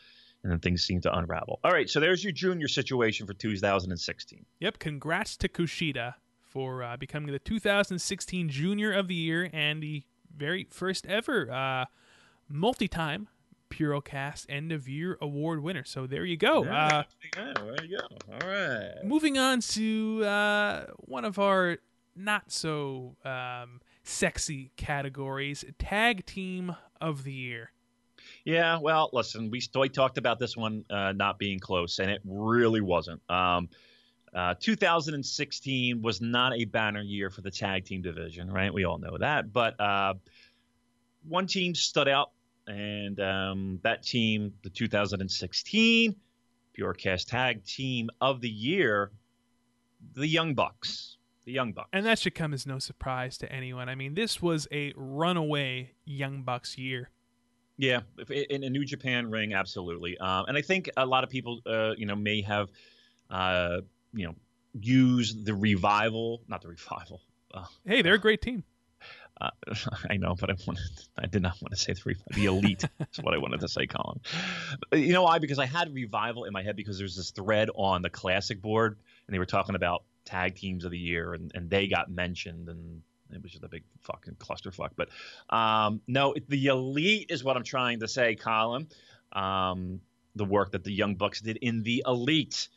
and then things seem to unravel. All right, so there's your junior situation for 2016. Yep. Congrats to Kushida for uh, becoming the 2016 Junior of the Year and the very first ever uh, multi-time Purocast End of Year Award winner. So there you go. Uh, yeah, there you go. All right. moving on to uh, one of our not so um, sexy categories, Tag Team of the Year. Yeah, well, listen, we we talked about this one uh, not being close, and it really wasn't. Um, uh, 2016 was not a banner year for the tag team division, right? We all know that. But uh, one team stood out, and um, that team, the 2016 Purocast Tag Team of the Year, the Young Bucks. The Young Bucks. And that should come as no surprise to anyone. I mean, this was a runaway Young Bucks year. Yeah, in a New Japan ring, absolutely. Um, and I think a lot of people, uh, you know, may have, uh, you know, used the revival, not the revival. Uh, Hey, they're a great team. Uh, [LAUGHS] I know, but I wanted, I did not want to say the revival. The elite is what I wanted to say, Colin. You know why? Because I had revival in my head because there's this thread on the classic board, and they were talking about tag teams of the year, and, and they got mentioned, and it was just a big fucking clusterfuck. But um, no, the elite is what I'm trying to say, Colin. Um, the work that the Young Bucks did in the elite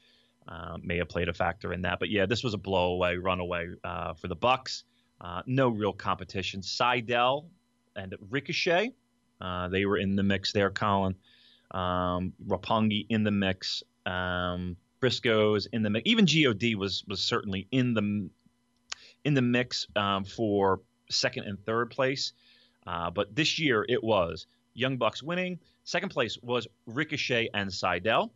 uh, may have played a factor in that. But yeah, this was a blowaway, runaway uh, for the Bucks. Uh, no real competition. Sydal and Ricochet, uh, they were in the mix there. Colin, um, Roppongi in the mix. Um, Briscoes in the mix. Even God was was certainly in the in the mix um, for second and third place. Uh, but this year it was Young Bucks winning. Second place was Ricochet and Sydal.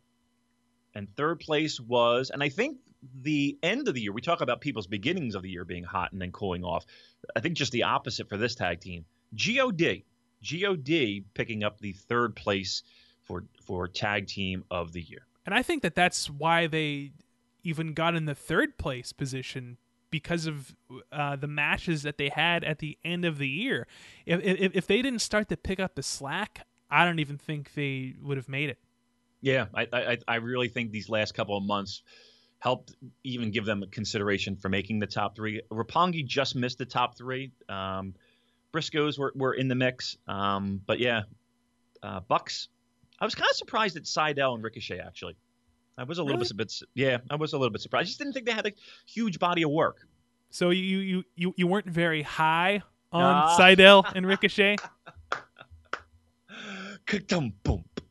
And third place was, and I think the end of the year, we talk about people's beginnings of the year being hot and then cooling off. I think just the opposite for this tag team. God, God picking up the third place for for tag team of the year. And I think that that's why they even got in the third place position because of uh, the matches that they had at the end of the year. If, if if they didn't start to pick up the slack, I don't even think they would have made it. Yeah, I, I I really think these last couple of months helped even give them consideration for making the top three. Roppongi just missed the top three. Um, Briscoes were, were in the mix, um, but yeah, uh, Bucks. I was kind of surprised at Sydal and Ricochet actually. I was a little Really? bit, yeah, I was a little bit surprised. I just didn't think they had a huge body of work. So you you you, you weren't very high on Ah. Sydal and Ricochet. [LAUGHS]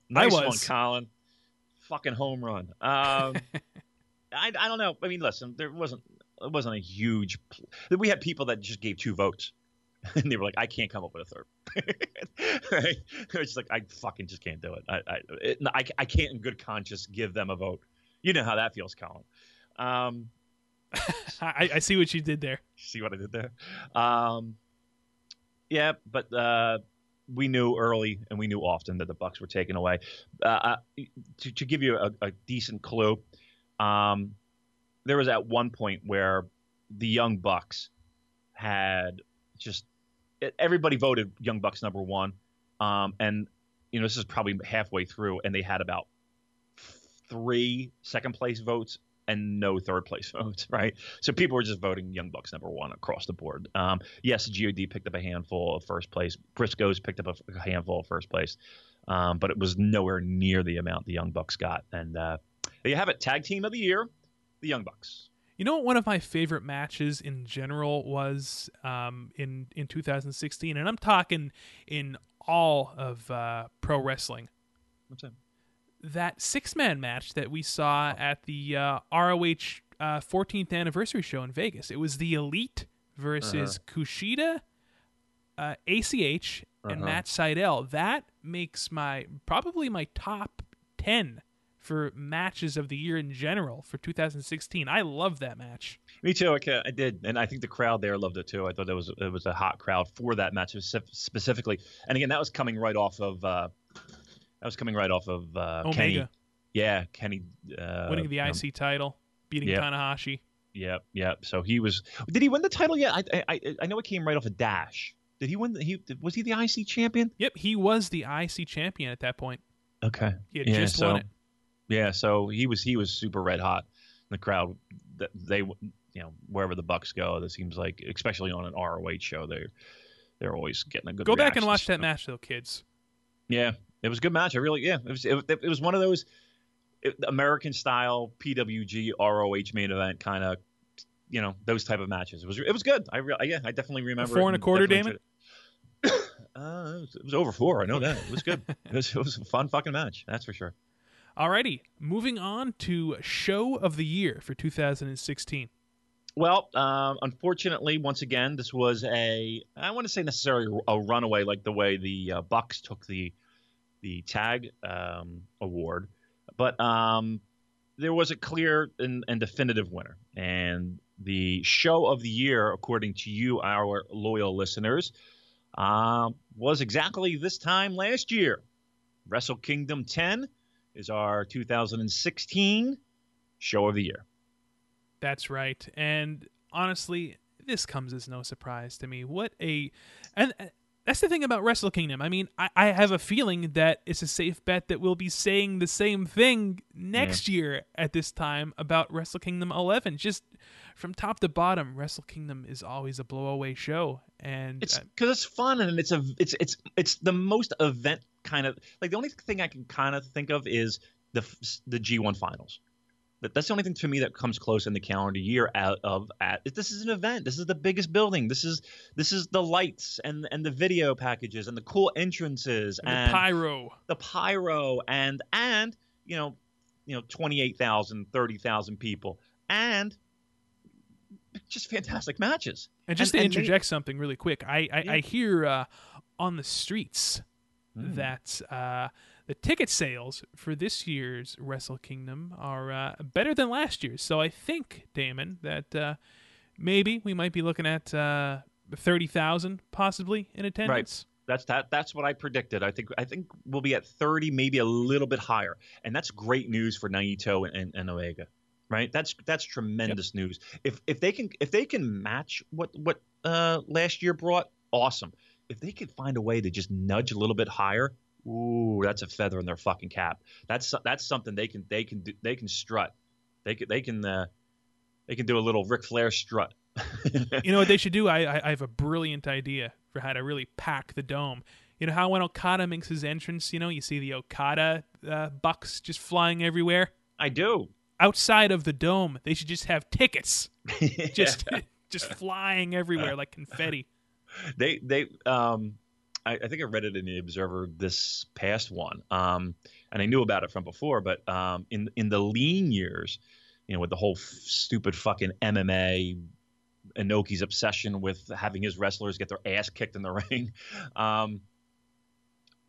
Nice one, was. Colin. Fucking home run. Um, [LAUGHS] I, I don't know. I mean, listen, there wasn't it wasn't a huge. pl- We had people that just gave two votes, [LAUGHS] and they were like, "I can't come up with a third. [LAUGHS] right? They're just like, "I fucking just can't do it. I I, it, I I can't in good conscience give them a vote." You know how that feels, Colin. Um, [LAUGHS] I, I see what you did there. see what I did there? Um, yeah, but uh, we knew early and we knew often that the Bucks were taken away. Uh, to, to give you a, a decent clue, um, there was at one point where the Young Bucks had just everybody voted Young Bucks number one, um, and you know this is probably halfway through, and they had about three second place votes and no third place [LAUGHS] votes, right? So people were just voting Young Bucks number one across the board. Um, yes, God picked up a handful of first place. Briscoes picked up a, handful of first place, um, but it was nowhere near the amount the Young Bucks got. And uh, there you have it. Tag team of the year, the Young Bucks. You know what one of my favorite matches in general was um, in in 2016, and I'm talking in all of uh, pro wrestling. What's that? That six man match that we saw at the uh, ROH uh, 14th anniversary show in Vegas. It was the Elite versus Kushida, uh, ACH, and Uh-huh. Matt Sydal. That makes my probably my top 10 for matches of the year in general for 2016. I love that match. Me too. I, ca- I did, and I think the crowd there loved it too. I thought it was it was a hot crowd for that match specifically. And again, that was coming right off of uh, that was coming right off of uh, Kenny. Yeah, Kenny uh, winning the IC title, beating yeah. Tanahashi. Yep, yep. So he was. Did he win the title yet? I I, I know it came right off of Dash. Did he win? The, he was he the IC champion? Yep, he was the IC champion at that point. Okay. He had Yeah, just so- won it. Yeah, so he was he was super red hot. The crowd, that they you know wherever the Bucks go, it seems like especially on an ROH show, they're they're always getting a good. Go back and watch that match, though, kids. Yeah, it was a good match. I really yeah, it was it, it was one of those American style PWG ROH main event kind of you know those type of matches. It was it was good. I re- yeah, I definitely remember. four and a quarter, it. [COUGHS] Uh, it was, it was over four. I know that. It was good. [LAUGHS] it, was, it was a fun fucking match. That's for sure. Alrighty, moving on to show of the year for 2016. Well, um, unfortunately, once again, this was a I want to say necessarily a runaway, like the way the uh, Bucks took the the tag um, award, but um, there was a clear and, and definitive winner, and the show of the year, according to you, our loyal listeners, um, was exactly this time last year. Wrestle Kingdom 10 is our 2016 show of the year. That's right. And honestly, this comes as no surprise to me. What a and uh, that's the thing about Wrestle Kingdom. I mean, I, I have a feeling that it's a safe bet that we'll be saying the same thing next year at this time about Wrestle Kingdom 11. Just from top to bottom, Wrestle Kingdom is always a blowaway show, and It's uh, because it's fun and it's a it's it's it's the most event kind of like the only thing I can kind of think of is the the G1 finals. That that's the only thing to me that comes close in the calendar year out of at this is an event. This is the biggest building. This is this is the lights and and the video packages and the cool entrances and and the pyro. the pyro and and you know you know 28,000 30,000 people and just fantastic matches. And just And- to and they- interject something really quick, I I, Yeah. I hear uh, on the streets Mm. that uh, the ticket sales for this year's Wrestle Kingdom are uh, better than last year's. So I think, Damon, that uh, maybe we might be looking at uh, thirty thousand possibly in attendance. Right. That's that. That's what I predicted. I think. I think we'll be at 30, maybe a little bit higher, and that's great news for Naito and, and, and Omega. right? That's that's tremendous news. If if they can if they can match what what uh, last year brought, awesome. If they could find a way to just nudge a little bit higher, ooh, that's a feather in their fucking cap. That's that's something they can they can do, they can strut. They can they can uh, they can do a little Ric Flair strut. [LAUGHS] you know what they should do? I, I I have a brilliant idea for how to really pack the dome. You know how when Okada makes his entrance, you know, you see the Okada uh, bucks just flying everywhere. I do. Outside of the dome, they should just have tickets, [LAUGHS] just [LAUGHS] just flying everywhere like confetti. They they um, I, I, think I read it in the Observer this past one, um, and I knew about it from before. But um, in in the lean years, you know, with the whole f- stupid fucking MMA Inoki's obsession with having his wrestlers get their ass kicked in the [LAUGHS] ring. Um,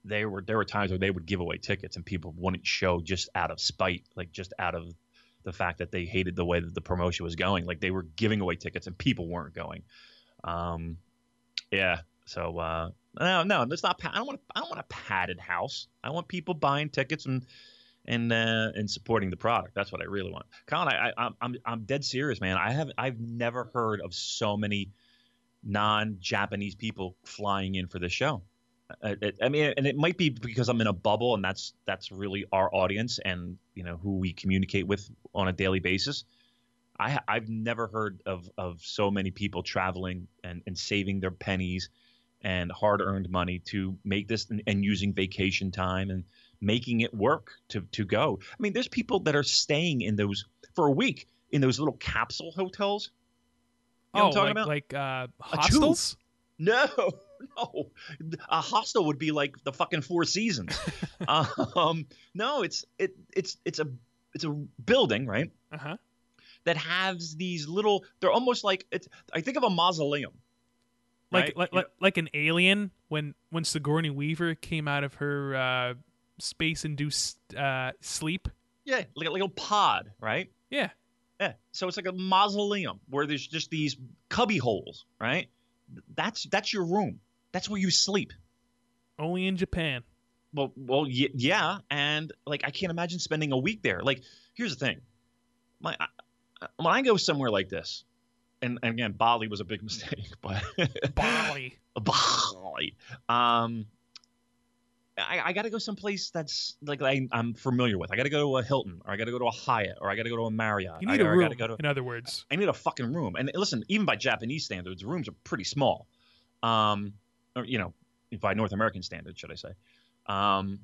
they were there were times where they would give away tickets and people wouldn't show just out of spite, like just out of the fact that they hated the way that the promotion was going. Like they were giving away tickets and people weren't going. Um, yeah. So uh, no, no, it's not. I don't want. I don't want a padded house. I want people buying tickets and and uh, and supporting the product. That's what I really want. Colin, I, I, I'm I'm dead serious, man. I have I've never heard of so many non-Japanese people flying in for this show. Uh, it, I mean, and it might be because I'm in a bubble, and that's that's really our audience, and you know who we communicate with on a daily basis. I, I've never heard of of so many people traveling and, and saving their pennies and hard earned money to make this and, and using vacation time and making it work to to go. I mean, there's people that are staying in those for a week in those little capsule hotels. You know oh, like, about? like uh, hostels? No, [LAUGHS] no. A hostel would be like the fucking Four Seasons. [LAUGHS] um, no, it's it it's it's a it's a building, right? Uh-huh. That has these little. They're almost like it's. I think of a mausoleum. Like right? like, like, like an alien when when Sigourney Weaver came out of her uh, space induced uh, sleep. Yeah, like a little pod, right? Yeah. Yeah. So it's like a mausoleum where there's just these cubby holes, right? That's that's your room. That's where you sleep. Only in Japan. Well, well, y- yeah, and like I can't imagine spending a week there. Like, here's the thing, my when I go somewhere like this, and, and again, Bali was a big [LAUGHS] mistake, but Bali, [LAUGHS] Bali, um, I, I got to go someplace that's like I, am familiar with. I got to go to a Hilton, or I got to go to a Hyatt, or I got to go to a Marriott. You need I, a room. Go to, in other words, I need a fucking room. And listen, even by Japanese standards, rooms are pretty small. Um, or you know, by North American standards, should I say? Um,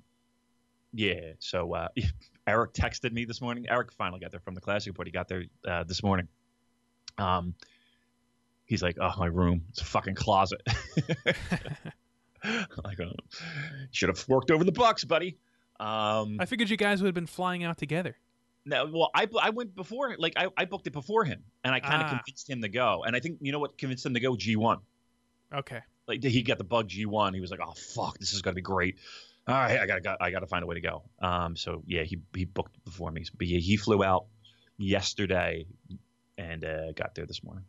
yeah. So uh, [LAUGHS] Eric texted me this morning. Eric finally got there from the classic report. He got there uh, this morning. Um, he's like, "Oh, my room. It's a fucking closet." [LAUGHS] like, uh, should have worked over the Bucks, buddy. Um, I figured you guys would have been flying out together. No, well, I, I went before, like I, I booked it before him, and I kind of ah. convinced him to go. And I think you know what convinced him to go G one. Okay. Like he got the bug G one. He was like, oh fuck, this is gonna be great. All right, I gotta I gotta find a way to go. Um, so yeah, he he booked before me, but yeah, he flew out yesterday and uh, got there this morning.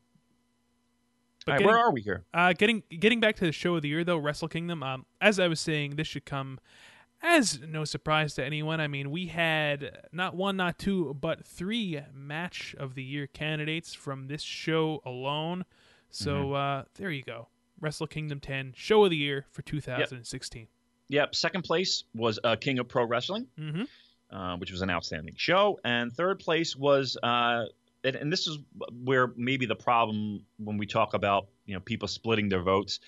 Right, getting, where are we here? Uh, getting getting back to the show of the year though, Wrestle Kingdom. Um, as I was saying, this should come as no surprise to anyone. I mean, we had not one, not two, but three match of the year candidates from this show alone. So mm-hmm. uh, there you go, Wrestle Kingdom 10 show of the year for 2016. Yep. Yep. Second place was uh, King of Pro Wrestling. Mm-hmm. Uh, which was an outstanding show. And third place was uh, and, and this is where maybe the problem when we talk about you know people splitting their votes.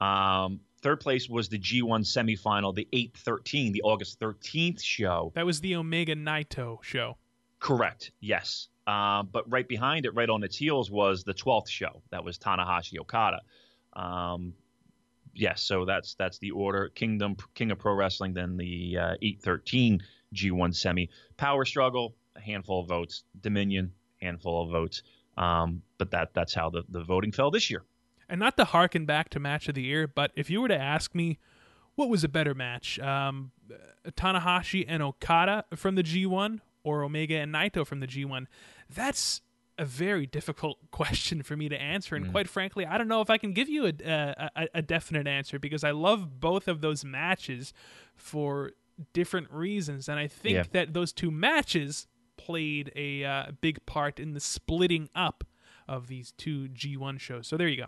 Um, third place was the G1 semifinal, the 813, the August 13th show. That was the Omega Naito show. Correct. Yes. Uh, but right behind it, right on its heels, was the 12th show. That was Tanahashi Okada. Um, yes. So that's that's the order. Kingdom, King of Pro Wrestling, then the uh, 813 G1 semi. Power Struggle, a handful of votes. Dominion, handful of votes. Um, but that that's how the, the voting fell this year. And not to harken back to match of the year, but if you were to ask me what was a better match, um, Tanahashi and Okada from the G1 or Omega and Naito from the G1, that's a very difficult [LAUGHS] question for me to answer. And mm. quite frankly, I don't know if I can give you a, a, a definite answer because I love both of those matches for different reasons. And I think yeah. that those two matches played a uh, big part in the splitting up of these two G1 shows. So there you go.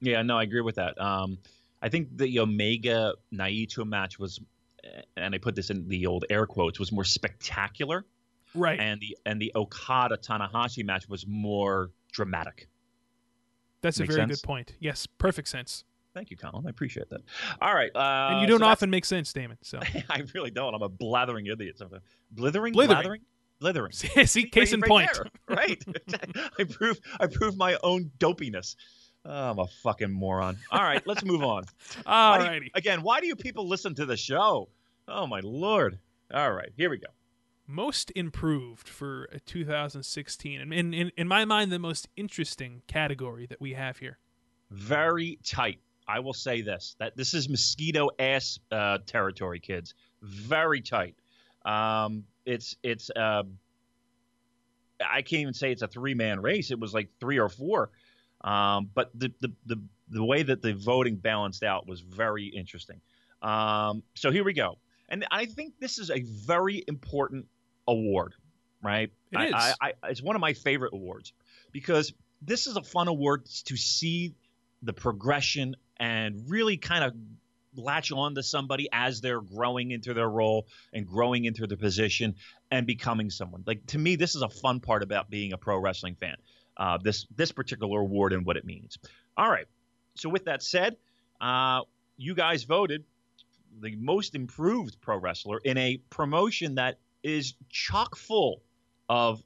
Yeah, no, I agree with that. Um, I think the Omega Naito match was, and I put this in the old air quotes, was more spectacular, Right. and the and the Okada Tanahashi match was more dramatic. That's a very sense? good point. Yes, perfect sense. Thank you, Colin. I appreciate that. All right, uh, and you don't so that's- often make sense, Damon. So [LAUGHS] I really don't. I'm a blathering idiot sometimes. Blithering, Blithering. blathering, blithering. [LAUGHS] see, case in Right point. there, right? [LAUGHS] I prove I prove my own dopiness. Oh, I'm a fucking moron. All right, let's move on. You- Alrighty. again, why do you people listen to the show? Oh my lord. All right, here we go. Most improved for uh, 2016 and in, in in my mind the most interesting category that we have here Very tight. I will say this: that this is mosquito ass uh, territory, kids. Very tight. Um, it's it's. Uh, I can't even say it's a three man race. It was like three or four. Um, but the, the the the way that the voting balanced out was very interesting. Um, so here we go, and I think this is a very important award, right? It I, is. I, I, it's one of my favorite awards because this is a fun award to see the progression and really kind of latch on to somebody as they're growing into their role and growing into their position and becoming someone. Like to me, this is a fun part about being a pro wrestling fan. Uh, this this particular award and what it means. All right. So with that said, uh, you guys voted the most improved pro wrestler in a promotion that is chock full of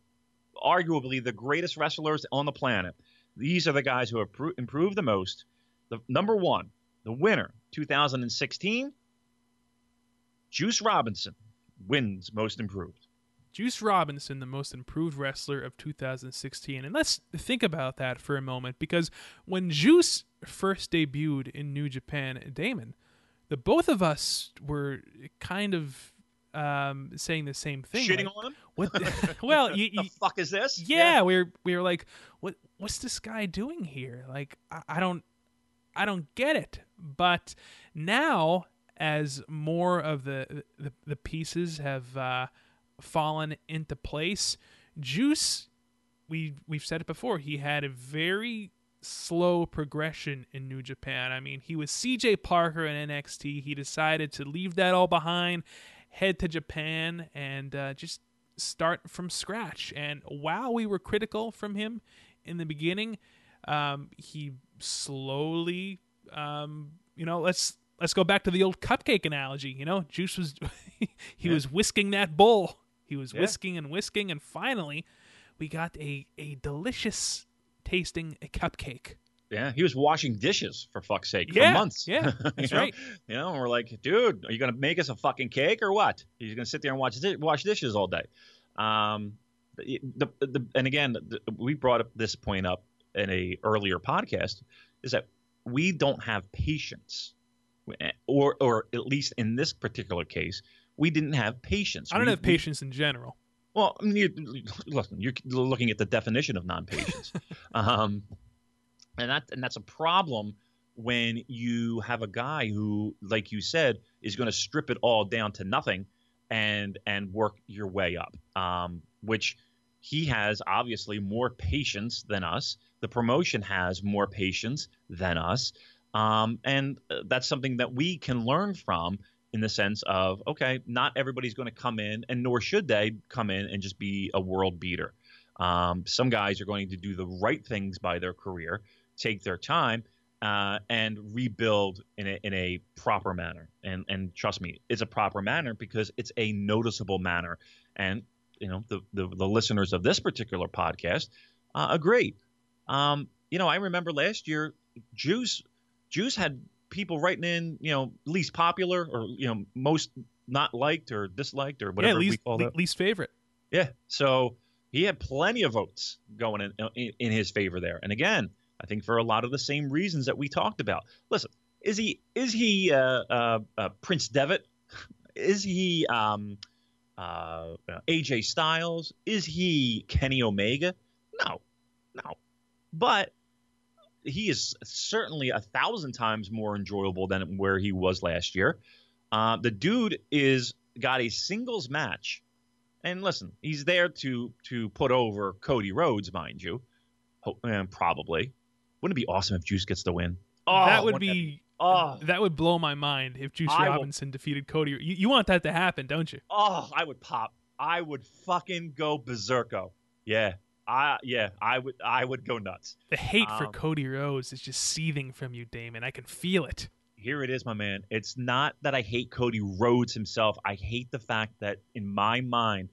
arguably the greatest wrestlers on the planet. These are the guys who have pro- improved the most. The number one, the winner, 2016, Juice Robinson wins most improved. Juice Robinson, the most improved wrestler of 2016. And let's think about that for a moment because when Juice first debuted in New Japan, Damon, the both of us were kind of um, saying the same thing. Shitting like, on him? What the- [LAUGHS] [LAUGHS] well, you, The fuck is this? yeah, we were we were like, what what's this guy doing here? Like, I, I don't I don't get it. But now, as more of the the, the pieces have uh, fallen into place, Juice, we we've said it before, he had a very slow progression in New Japan. I mean, he was CJ Parker in NXT. He decided to leave that all behind, head to Japan, and uh, just start from scratch. And while we were critical from him in the beginning, um, he slowly, um, you know, let's let's go back to the old cupcake analogy. You know, Juice was [LAUGHS] he Yeah. was whisking that bowl. He was Yeah. whisking and whisking, and finally, we got a a delicious tasting cupcake. Yeah, he was washing dishes for fuck's sake Yeah, for months. yeah, [LAUGHS] You that's know? right. You know, and we're like, dude, are you gonna make us a fucking cake or what? He's gonna sit there and watch di- wash dishes all day. Um, the, the, the, and again, the, we brought up this point up in a earlier podcast, is that we don't have patience, or or at least in this particular case, we didn't have patience. I don't We- have we- patience in general. well, I mean, you, listen, you're looking at the definition of non-patience, [LAUGHS] um, and that and that's a problem when you have a guy who, like you said, is going to strip it all down to nothing and and work your way up. Um, which he has obviously more patience than us. The promotion has more patience than us, um, and uh, that's something that we can learn from in the sense of okay, not everybody's going to come in, and nor should they come in and just be a world beater. Um, some guys are going to do the right things by their career, take their time, uh, and rebuild in a, in a proper manner. And and trust me, it's a proper manner because it's a noticeable manner. And you know the the, the listeners of this particular podcast uh, agree. Um, you know, I remember last year, Juice Juice had people writing in, you know, least popular or you know most not liked or disliked or whatever yeah, we least call le- it. least favorite. Yeah. So he had plenty of votes going in, in in his favor there. And again, I think for a lot of the same reasons that we talked about. Listen, is he is he uh, uh, uh, Prince Devitt? Is he um, uh, AJ Styles? Is he Kenny Omega? No, no. But he is certainly a thousand times more enjoyable than where he was last year. Uh, the dude is got a singles match And listen, he's there to to put over Cody Rhodes, mind you. Ho- eh, probably. Wouldn't it be awesome if Juice gets the win? Oh, that would wouldn't be Oh, that would blow my mind if Juice I will- Robinson defeated Cody. You, you want that to happen, don't you? oh, I would pop. I would fucking go berserko. Yeah, I yeah, I would I would go nuts. The hate for Um, Cody Rhodes is just seething from you, Damon. I can feel it. Here it is, my man. It's not that I hate Cody Rhodes himself. I hate the fact that in my mind,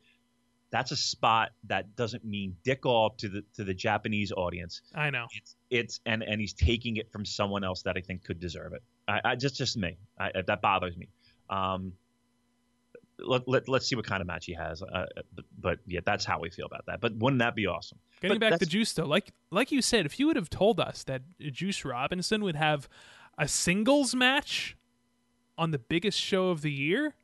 that's a spot that doesn't mean dick all to the to the Japanese audience. I know. It's it's and and he's taking it from someone else that I think could deserve it. I, I just just me. I, that bothers me. Um, let, let let's see what kind of match he has. Uh, but, but yeah, that's how we feel about that. But wouldn't that be awesome? Getting But back to Juice though, like like you said, if you would have told us that Juice Robinson would have a singles match on the biggest show of the year,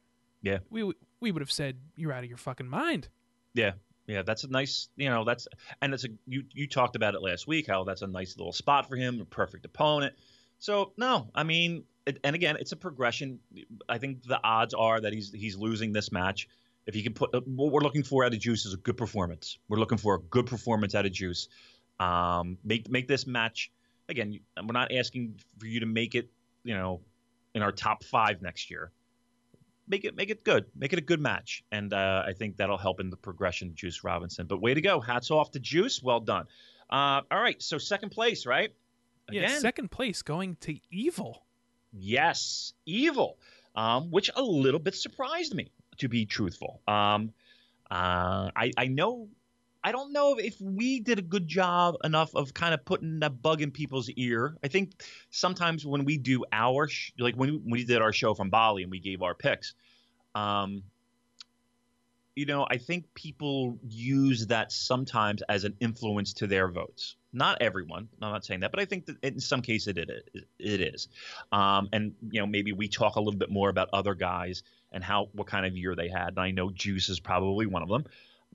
Yeah. we we would have said you're out of your fucking mind. Yeah, yeah, that's a nice, you know, that's and it's a you you talked about it last week how that's a nice little spot for him, a perfect opponent. So no, I mean, it, and again, it's a progression. I think the odds are that he's he's losing this match. If he can put what we're looking for out of Juice is a good performance. We're looking for a good performance out of Juice. Um, make make this match again. We're not asking for you to make it, you know, in our top five next year make it make it good, make it a good match, and uh, I think that'll help in the progression. of Juice Robinson, but way to go, hats off to Juice, well done. Uh, all right, so second place, right? Yeah, second place going to Evil. yes, Evil, um, which a little bit surprised me, to be truthful. Um, uh, I I know. I don't know if we did a good job enough of kind of putting that bug in people's ear. I think sometimes when we do our sh- like when we, did our show from Bali and we gave our picks, um, you know, I think people use that sometimes as an influence to their votes. Not everyone. I'm not saying that, but I think that in some cases it. It is. Um, and you know, maybe we talk a little bit more about other guys and how what kind of year they had. And I know Juice is probably one of them.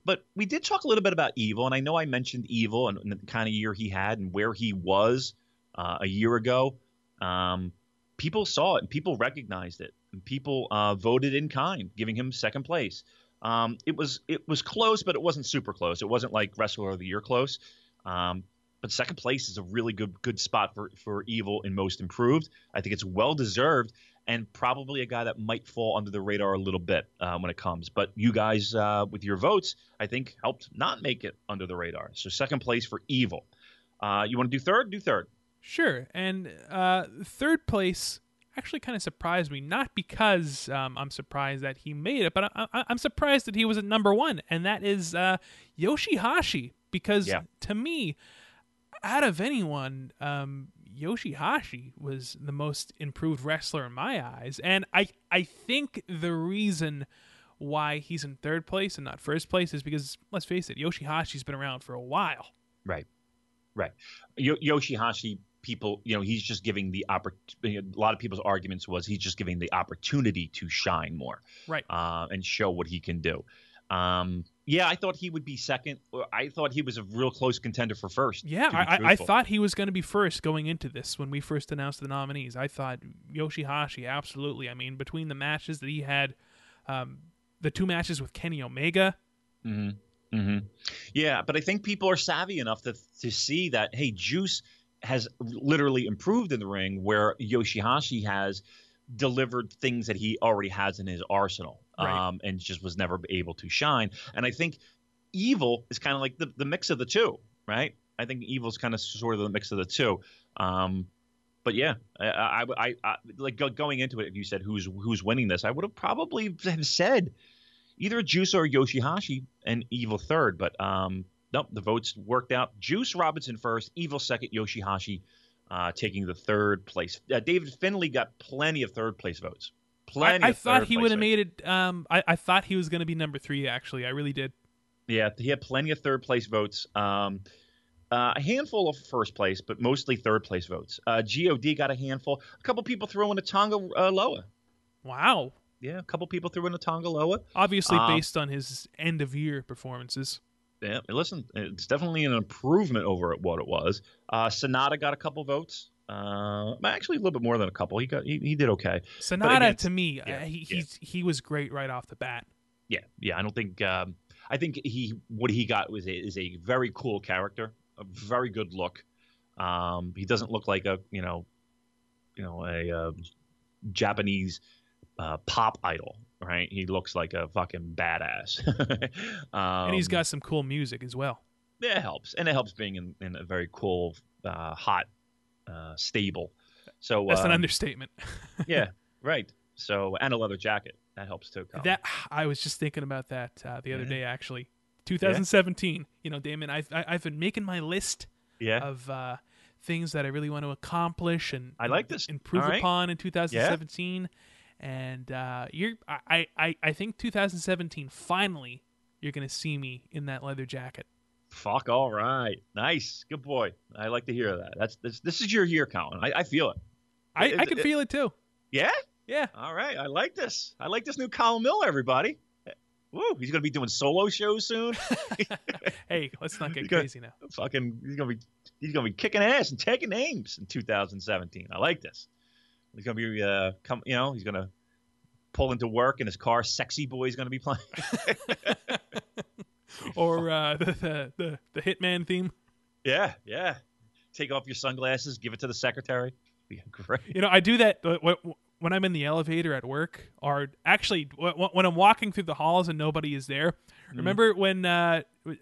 But we did talk a little bit about Evil, and I know I mentioned Evil and, and the kind of year he had and where he was uh, a year ago. Um, people saw it and people recognized it, and people uh, voted in kind, giving him second place. Um, it was it was close, but it wasn't super close. It wasn't like Wrestler of the Year close. Um, but second place is a really good good spot for for Evil in Most Improved. I think it's well deserved and probably a guy that might fall under the radar a little bit uh, when it comes. But you guys, uh, with your votes, I think helped not make it under the radar. So second place for Evil. Uh, you want to do third? Do third. Sure. And uh, third place actually kind of surprised me, not because um, I'm surprised that he made it, but I, I, I'm surprised that he was at number one, and that is uh, Yoshihashi. Because Yeah. to me, out of anyone, um, Yoshihashi was the most improved wrestler in my eyes, and I I think the reason why he's in third place and not first place is because let's face it, Yoshihashi's been around for a while. Right. Right. Yo- Yoshihashi people, you know, he's just giving the opportunity. A lot of people's arguments was he's just giving the opportunity to shine more, Right. uh, and show what he can do. Um, yeah, I thought he would be second. I thought he was a real close contender for first. Yeah, I, I, thought he was going to be first going into this when we first announced the nominees. I thought Yoshihashi, absolutely. I mean, between the matches that he had, um, the two matches with Kenny Omega, hmm hmm Yeah, but I think people are savvy enough to to see that hey, Juice has literally improved in the ring, where Yoshihashi has delivered things that he already has in his arsenal, Right. um, and just was never able to shine. And I think Evil is kind of like the the mix of the two, right? I think evil is kind of sort of the mix of the two. Um, but yeah, I, I, I, I like go, going into it. If you said who's who's winning this, I would have probably have said either Juice or Yoshihashi and Evil third. But um, nope, the votes worked out. Juice Robinson first, Evil second, Yoshihashi uh, taking the third place. Uh, David Finlay got plenty of third place votes. I, Plenty. I of thought he would have made it. Um, I, I thought he was going to be number three. Actually, I really did. Yeah, he had plenty of third place votes. Um, uh, a handful of first place, but mostly third place votes. Uh, God got a handful. A couple people threw in a Tonga uh, Loa. Wow. Yeah, a couple people threw in a Tonga Loa. Obviously, Um, based on his end of year performances. Yeah, listen, it's definitely an improvement over what it was. Uh, Sanada got a couple votes. Uh, actually, a little bit more than a couple. He got he, he did okay. Sanada, again, to me, yeah, uh, he, yeah. he's, he was great right off the bat. Yeah, yeah. I don't think um, I think he what he got was a, is a very cool character, a very good look. Um, he doesn't look like a you know, you know a uh, Japanese uh, pop idol, right? He looks like a fucking badass. [LAUGHS] um, and he's got some cool music as well. Yeah, it helps, and it helps being in, in a very cool, uh, hot uh, stable. So That's an um, understatement. [LAUGHS] yeah, right. So and a leather jacket that helps too. Colin. That I was just thinking about that uh, the other Yeah. day. Actually, 2017. You know, Damon, I've I, I've been making my list yeah, of uh, things that I really want to accomplish and I like this. improve right. upon in 2017. And uh, you're, I, I, I think 2017 finally you're going to see me in that leather jacket. Fuck. All right, nice, good boy. I like to hear that. That's this. This is your year, Colin. I, I feel it. I, It- I can it- feel it too. Yeah. Yeah. All right, I like this. I like this new Colin Miller. Everybody. Woo, he's gonna be doing solo shows soon. [LAUGHS] [LAUGHS] Hey, let's not get crazy now. Fucking, he's gonna be he's gonna be kicking ass and taking names in 2017. I like this. He's gonna be uh, come, you know, he's gonna pull into work in his car. Sexy boy's gonna be playing. [LAUGHS] [LAUGHS] Or uh, the, the the the Hitman theme. yeah, yeah. Take off your sunglasses, give it to the secretary. [LAUGHS] Be great. You know, I do that wh- wh- when I'm in the elevator at work, or actually wh- wh- when I'm walking through the halls and nobody is there. Mm-hmm. Remember when uh, uh,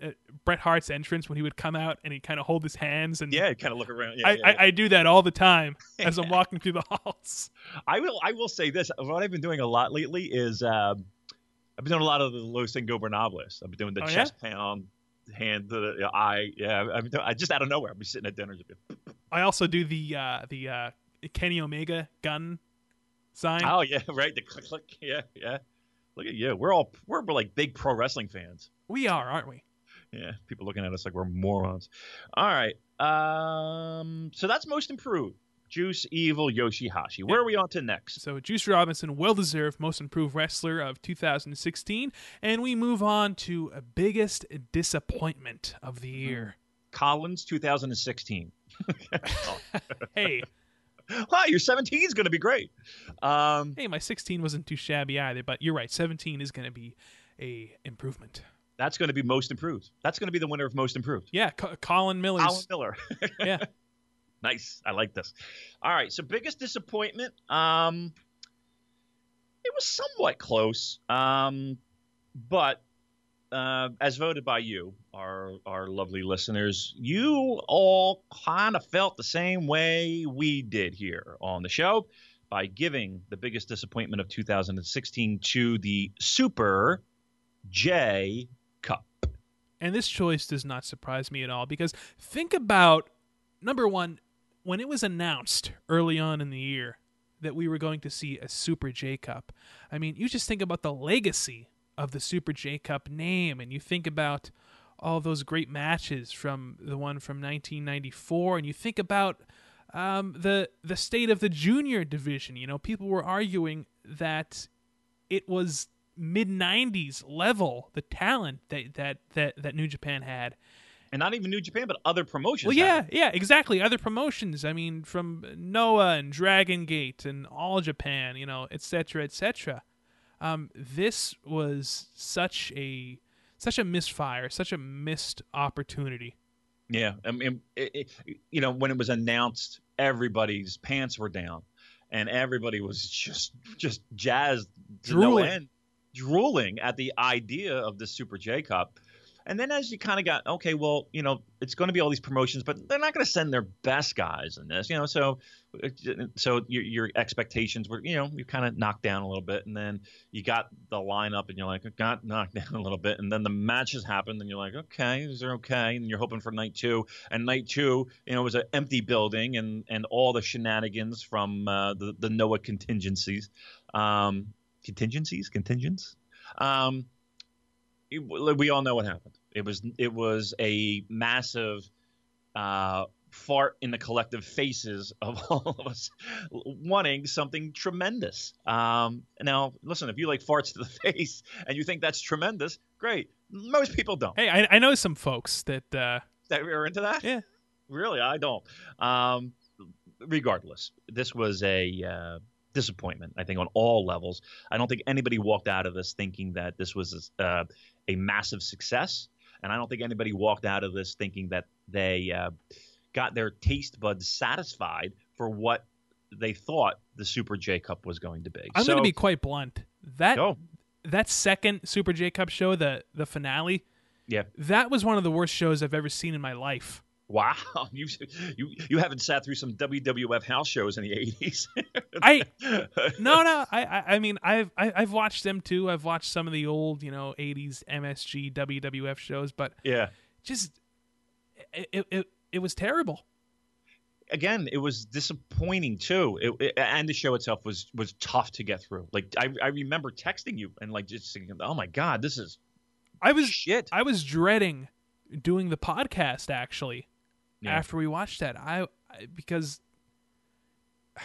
Bret Hart's entrance when he would come out and he'd kind of hold his hands and Yeah, kind of look around. Yeah, I, yeah, I, yeah. I do that all the time [LAUGHS] as I'm walking through the halls. I will. I will say this. What I've been doing a lot lately is um, I've been doing a lot of the Los Ingobernables. I've been doing the Oh, yeah? chest pound, hand to the eye. Yeah, I've been doing, I just out of nowhere. I'll be sitting at dinner. just I also do the uh, the uh, Kenny Omega gun sign. Oh yeah, [LAUGHS] right. The click click. Yeah, yeah. Look at you. We're all we're, we're like big pro wrestling fans. We are, aren't we? Yeah, people looking at us like we're morons. All right. Um. So that's most improved. Juice, Evil, Yoshihashi. Where are we on to next? So Juice Robinson, well deserved most improved wrestler of 2016, and we move on to a biggest disappointment of the year. Collins, 2016. [LAUGHS] Hey, wow, your 17 is going to be great. Um, hey, my 16 wasn't too shabby either, but you're right, 17 is going to be a improvement. that's going to be most improved. That's going to be the winner of most improved. Yeah, Co- Colin Miller's. Alan Miller. [LAUGHS] Yeah, nice. I like this. All right. So biggest disappointment. Um, it was somewhat close. Um, but uh, as voted by you, our our lovely listeners, you all kind of felt the same way we did here on the show by giving the biggest disappointment of 2016 to the Super J Cup. And this choice does not surprise me at all because think about number one, when it was announced early on in the year that we were going to see a Super J Cup, I mean, you just think about the legacy of the Super J Cup name and you think about all those great matches from the one from 1994 and you think about um, the the state of the junior division. You know, people were arguing that it was mid 90s level the talent that that that that New Japan had. And not even New Japan, but other promotions. Well, yeah, yeah, exactly. Other promotions. I mean, from Noah and Dragon Gate and All Japan, you know, etc., etc. Um, this was such a such a misfire, such a missed opportunity. Yeah, I mean, it, it, you know, when it was announced, everybody's pants were down, and everybody was just just jazzed to no Drooling. end, drooling at the idea of the Super J Cup. And then as you kind of got okay, well, you know, it's going to be all these promotions, but they're not going to send their best guys in this, you know. So, so your your expectations were, you know, you kind of knocked down a little bit, and then you got the lineup, and you're like, got knocked [LAUGHS] down a little bit, and then the matches happened, and you're like, okay, these are okay, and you're hoping for night two, and night two, you know, was an empty building, and and all the shenanigans from uh, the the Noah contingencies, um, contingencies, contingents. Um, it- we all know what happened. It was it was a massive uh, fart in the collective faces of [LAUGHS] all of us wanting something tremendous. Um, now, listen, if you like farts to the [LAUGHS] face and you think that's tremendous, great. Most people don't. Hey, I, I know some folks that uh, That are into that? Yeah. Really, I don't. Um, regardless, this was a uh, disappointment. I think on all levels. I don't think anybody walked out of this thinking that this was uh, a massive success, and I don't think anybody walked out of this thinking that they uh, got their taste buds satisfied for what they thought the Super J Cup was going to be. I'm so, going to be quite blunt. That Go. that second Super J Cup show, the the finale, Yeah. that was one of the worst shows I've ever seen in my life. Wow, [LAUGHS] you you you haven't sat through some WWF house shows in the '80s. [LAUGHS] I [LAUGHS] no no I I, mean I've I, I've watched them too. I've watched some of the old you know '80s MSG WWF shows, but yeah. just it it it, it was terrible. Again, it was disappointing too, it, it- and the show itself was was tough to get through. Like I I remember texting you and like just thinking, oh my god, this is I was shit. I was dreading doing the podcast actually Yeah. after we watched that. I, I because [SIGHS]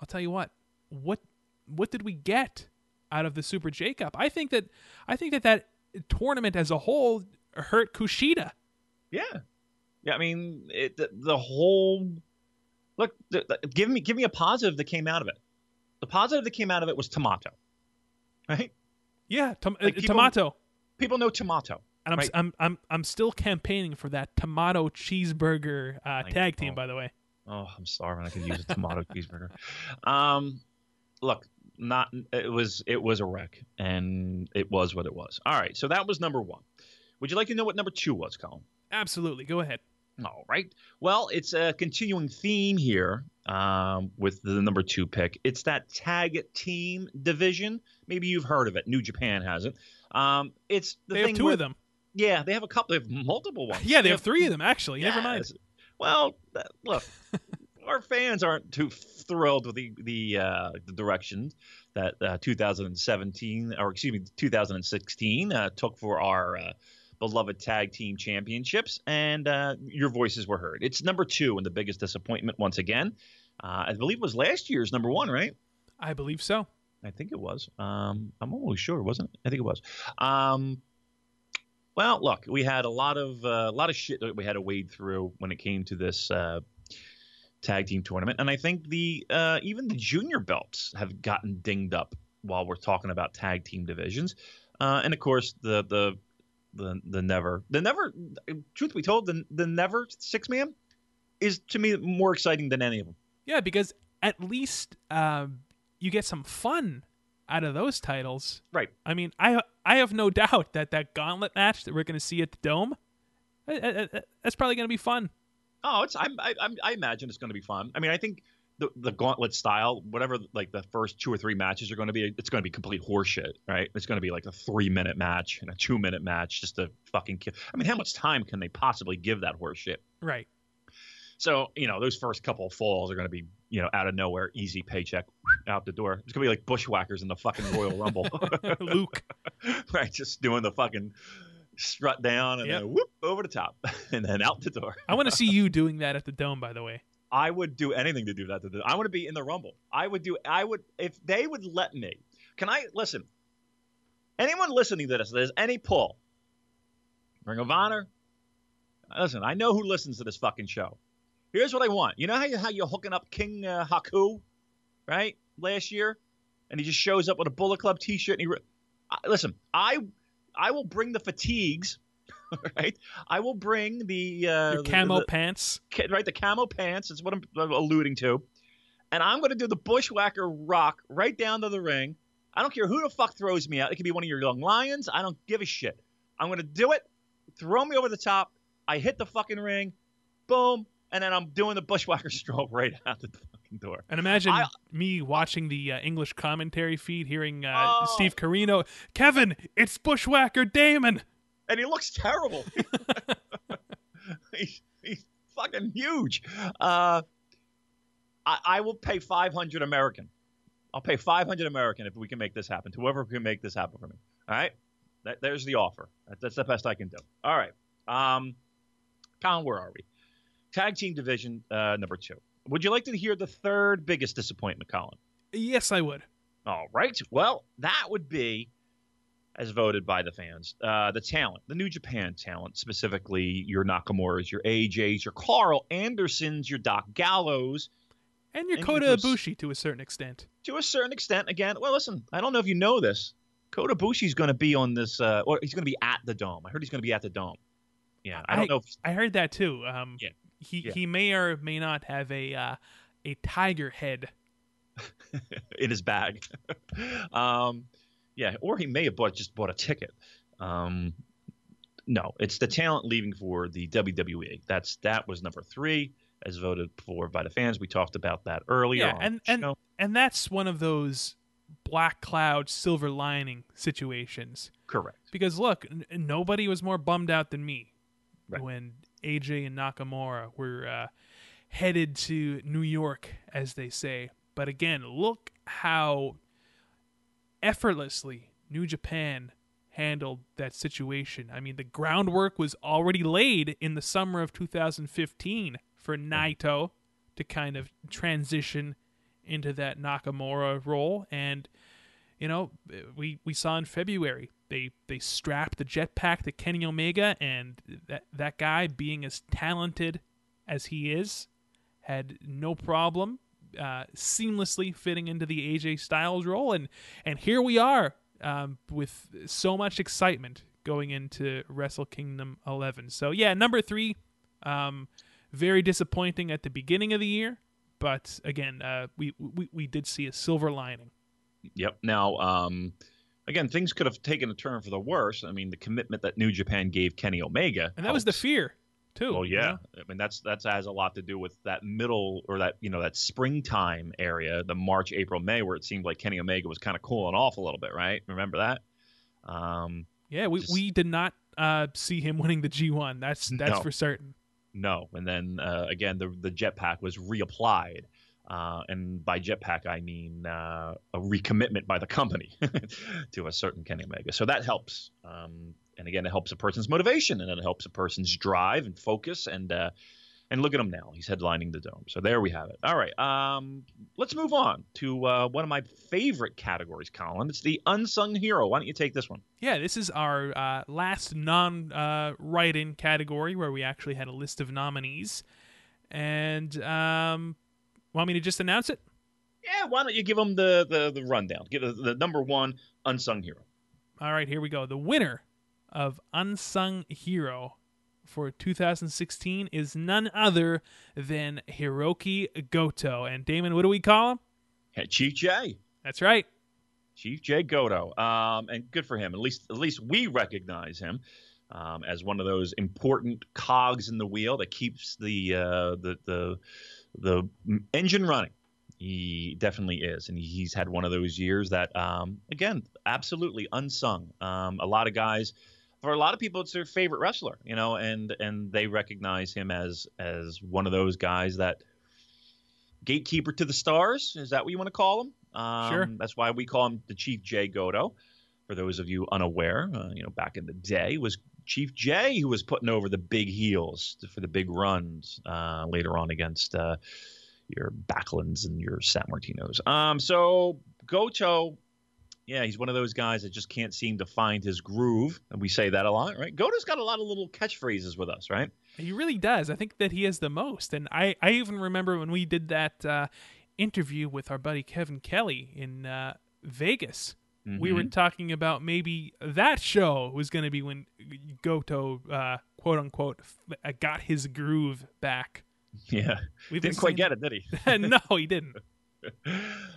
I'll tell you what what what did we get out of the Super J Cup? I think that I think that that tournament as a whole hurt Kushida. Yeah, yeah. I mean, it, the, the whole look. The, the- give me give me a positive that came out of it. The positive that came out of it was tomato, right? Yeah, tom- Like, uh, people- tomato. People know tomato. And I'm, Right. I'm I'm I'm still campaigning for that tomato cheeseburger uh, tag team. know. By the way, Oh, I'm starving. I could use a tomato [LAUGHS] cheeseburger. Um, look, not it was it was a wreck, and it was what it was. All right, so that was number one. Would you like to know what number two was, Colin? absolutely. Go ahead. All right. Well, it's a continuing theme here um, with the number two pick. It's that tag team division. Maybe you've heard of it. New Japan has it. Um, it's the they thing have two where- of them. Yeah, they have a couple. They have multiple ones. Yeah, they have three of them actually. Never mind. Well, look, [LAUGHS] our fans aren't too thrilled with the the, uh, the direction that uh, 2017 or excuse me 2016 uh, took for our uh, beloved tag team championships, and uh, your voices were heard. It's number two and the biggest disappointment once again. Uh, I believe it was last year's number one, right? I believe so. I think it was. Um, I'm almost sure, wasn't it? I think it was. Um, well, look, we had a lot of uh, a lot of shit that we had to wade through when it came to this uh, tag team tournament, and I think the uh, even the junior belts have gotten dinged up while we're talking about tag team divisions, uh, and of course the the the the never the never truth be told the the never six man is to me more exciting than any of them. Yeah, because at least um, you get some fun out of those titles. Right. I mean, I I have no [LAUGHS] doubt that that gauntlet match that we're going to see at the Dome, uh, uh, uh, that's probably going to be fun. Oh, it's I'm, I I'm, I imagine it's going to be fun. I mean, I think the the gauntlet style, whatever like the first two or three matches are going to be, it's going to be complete horseshit, right? It's going to be like a three minute match and a two minute match just to fucking kill. I mean, how much time can they possibly give that horseshit? Right. So you know, those first couple of falls are going to be you know out of nowhere, easy paycheck [SNIFFS] out the door. It's going to be like bushwhackers in the fucking Royal Rumble, [LAUGHS] Luke. [LAUGHS] right? Just doing the fucking strut down and Yep. then whoop over the top [LAUGHS] and then out the door. I want to see you doing that at the Dome. By the way. I would do anything to do that. To do. I want to be in the Rumble. I would do. I would if they would let me. Can I listen? Anyone listening to this? There's any pull. Ring of Honor. Listen, I know who listens to this fucking show. Here's what I want. You know how you how you're hooking up King uh, Haku, right? Last year, and he just shows up with a Bullet Club T-shirt. And he re- I, listen. I I will bring the fatigues. [LAUGHS] Right, I will bring the uh, Your the- camo the- pants. ca- right? The camo pants is what I'm I'm alluding to. And I'm going to do the bushwhacker rock right down to the ring. I don't care who the fuck throws me out. It could be one of your young lions. I don't give a shit. I'm going to do it. Throw me over the top. I hit the fucking ring. Boom. And then I'm doing the bushwhacker [LAUGHS] stroke right out the fucking door. And imagine I- me watching the uh, English commentary feed, hearing uh, Oh. Steve Corino, Kevin, it's Bushwhacker Damon. and he looks terrible. [LAUGHS] [LAUGHS] he's, he's fucking huge. Uh, I, I will pay 500 American. I'll pay 500 American if we can make this happen. to Whoever can make this happen for me. All right. That, there's the offer. That, that's the best I can do. All right. Um, Colin, where are we? Tag team division uh, number two. Would you like to hear the third biggest disappointment, Colin? Yes, I would. All right. Well, that would be, as voted by the fans, uh, the talent, the New Japan talent, specifically your Nakamura's, your AJ's, your Karl Andersons, your Doc Gallows, And your And Kota Ibushi to a certain extent. to a certain extent. Again, well, listen, I don't know if you know this. Kota Ibushi's going to be on this, uh, or he's going to be at the Dome. I heard he's going to be at the Dome. Yeah, I don't know. If, I heard that too. Um, Yeah. He Yeah. he may or may not have a uh, a tiger head. [LAUGHS] in his bag. [LAUGHS] um, yeah, or he may have bought just bought a ticket. Um, no, it's the talent leaving for the WWE. That's that was number three, as voted for by the fans. We talked about that earlier. Yeah, and and show. and that's one of those black cloud silver lining situations. correct. Because look, n- nobody was more bummed out than me Right. when AJ and Nakamura were uh, headed to New York, as they say. But again, look how effortlessly New Japan handled that situation. I mean, the groundwork was already laid in the summer of 2015 for Naito to kind of transition into that Nakamura role and you know, we we saw in February they they strapped the jetpack to Kenny Omega, and that that guy, being as talented as he is, had no problem uh, seamlessly fitting into the AJ Styles role, and and here we are um, with so much excitement going into Wrestle Kingdom 11. So yeah, number three, um, very disappointing at the beginning of the year, but again, uh, we, we we did see a silver lining. Yep. Now, um, again, things could have taken a turn for the worse. I mean, the commitment that New Japan gave Kenny Omega, and that was the fear too. Well, you yeah. know? I mean, that's that's has a lot to do with that middle or that you know that springtime area, the March, April, May, where it seemed like Kenny Omega was kind of cooling off a little bit, right? Remember that? Um, yeah. We Just- we did not uh, see him winning the G1. That's that's No. for certain. no, and then uh, again, the the jetpack was reapplied. Uh, and by jetpack, I mean uh, a recommitment by the company [LAUGHS] to a certain Kenny Omega. So that helps. Um, and again, it helps a person's motivation, and it helps a person's drive and focus. And uh, and look at him now; he's headlining the dome. So there we have it. All right, um, let's move on to uh, one of my favorite categories, Colin. It's the unsung hero. Why don't you take this one? Yeah, this is our uh, last non uh, write in category where we actually had a list of nominees. And um, want me to just announce it? Yeah, why don't you give them the the, the rundown? Give the, the number one unsung hero. All right, here we go. The winner of Unsung Hero for 2016 is none other than Hiroki Goto. And Damon, what do we call him? Yeah, Chief Jay. That's right. Chief Jay Goto, um, and good for him. At least, at least we recognize him um, as one of those important cogs in the wheel that keeps the uh, the the the engine running. He definitely is, and he's had one of those years that, um, again, absolutely unsung. Um, a lot of guys, for a lot of people, it's their favorite wrestler, you know, and and they recognize him as as one of those guys that gatekeeper to the stars. Is that what you want to call him? Um, Sure. That's why we call him the Chief Jay Goto. For those of you unaware, uh, you know, back in the day was Chief Jay who was putting over the big heels for the big runs uh, later on against uh, your Backlunds and your Sammartinos. Um, so Goto, yeah, he's one of those guys that just can't seem to find his groove, and we say that a lot, right? Goto's got a lot of little catchphrases with us, right? He really does. I think that he has the most. And I, I even remember when we did that uh, interview with our buddy Kevin Kelly in uh, Vegas. We were talking about maybe that show was going to be when Goto, uh, quote unquote, f- got his groove back. Yeah, We've didn't quite get it, did he? [LAUGHS] no, he didn't. [LAUGHS]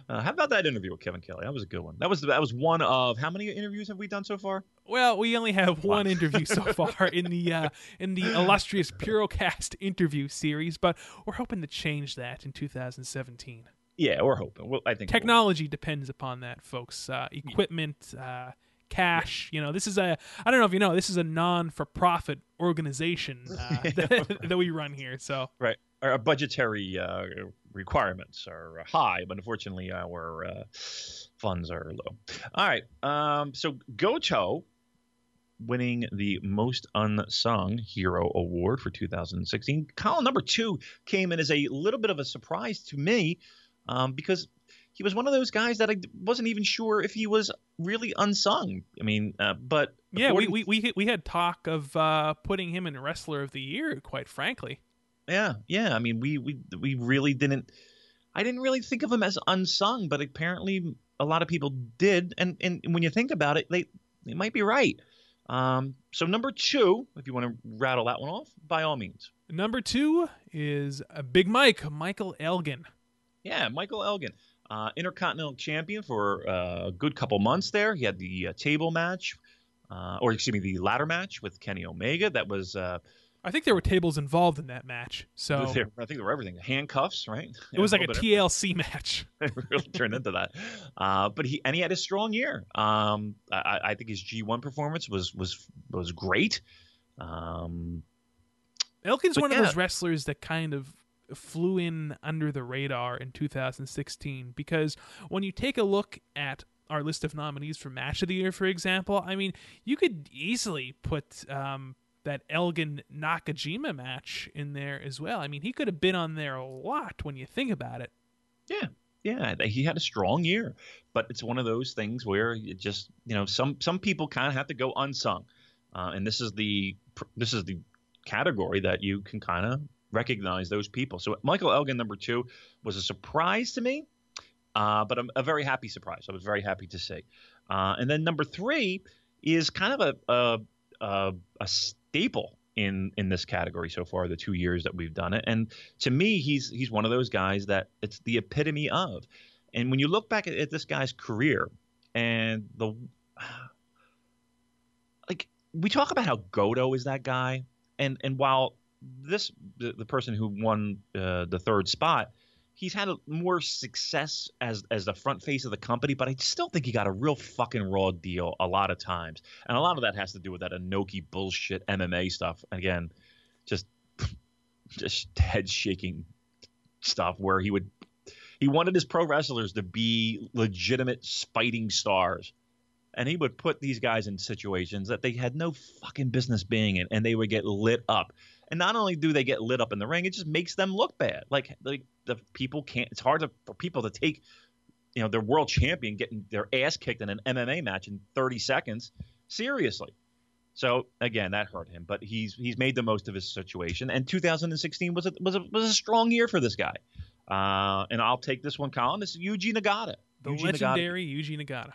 Uh, how about that interview with Kevin Kelly? That was a good one. That was that was one of how many interviews have we done so far? Well, we only have one interview so [LAUGHS] far in the uh, in the illustrious Purocast interview series, but we're hoping to change that in 2017. Yeah, we're hoping. Well, I think we'll- Technology depends upon that, folks. Uh, equipment, uh, cash. You know, this is a I don't know if you know this is a non-for-profit organization [LAUGHS] uh, that, that we run here. So right. Our budgetary uh, requirements are high, but unfortunately, our uh, funds are low. All right. Um, so Goto winning the most unsung hero award for 2016. Column number two came in as a little bit of a surprise to me um, because he was one of those guys that I wasn't even sure if he was really unsung. I mean, uh, but yeah, we according- we we, we had talk of uh, putting him in wrestler of the year. Quite frankly, Yeah, yeah. I mean, we we we really didn't I didn't really think of him as unsung, but apparently a lot of people did. And and when you think about it, they they might be right. Um, so number two, if you want to rattle that one off, by all means. Number two is uh, Big Mike, Michael Elgin. Yeah, Michael Elgin, uh, Intercontinental Champion for uh, a good couple months there. He had the uh, table match, uh, or excuse me, the ladder match with Kenny Omega. That was uh, I think there were tables involved in that match. So [LAUGHS] I think there were everything. Handcuffs, right? it was like a of- TLC [LAUGHS] match. [LAUGHS] it really turned into that. Uh, but he and he had a strong year. Um, I, I think his G1 performance was was was great. Um, Elgin's But one yeah. of those wrestlers that kind of flew in under the radar in 2016 because when you take a look at our list of nominees for Match of the Year, for example, I mean, you could easily put um, that Elgin Nakajima match in there as well. I mean, he could have been on there a lot when you think about it. yeah, yeah, he had a strong year. But it's one of those things where it just you know some some people kind of have to go unsung, uh, and this is the this is the category that you can kind of recognize those people. So Michael Elgin number two was a surprise to me. uh, but a, a very happy surprise. I was very happy to see. Uh, and then number three is kind of a a, a, staple in in this category so far. The two years that we've done it, and to me, he's he's one of those guys that it's the epitome of. And when you look back at, at this guy's career and the like, we talk about how Goto is that guy, and and while this the, the person who won uh, the third spot he's had a, more success as as the front face of the company, but I still think he got a real fucking raw deal a lot of times, and a lot of that has to do with that Inoki bullshit MMA stuff. Again, just [LAUGHS] just head shaking stuff where he would he wanted his pro wrestlers to be legitimate fighting stars. And he would put these guys in situations that they had no fucking business being in, and they would get lit up. And not only do they get lit up in the ring, it just makes them look bad. Like like the people can't. It's hard to, for people to take, you know, their world champion getting their ass kicked in an MMA match in 30 seconds seriously. So again, that hurt him, but he's he's made the most of his situation. And 2016 was a was a was a strong year for this guy. Uh, and I'll take this one, Colin. This is Yuji Nagata. The Yuji Nagata legendary Yuji Nagata.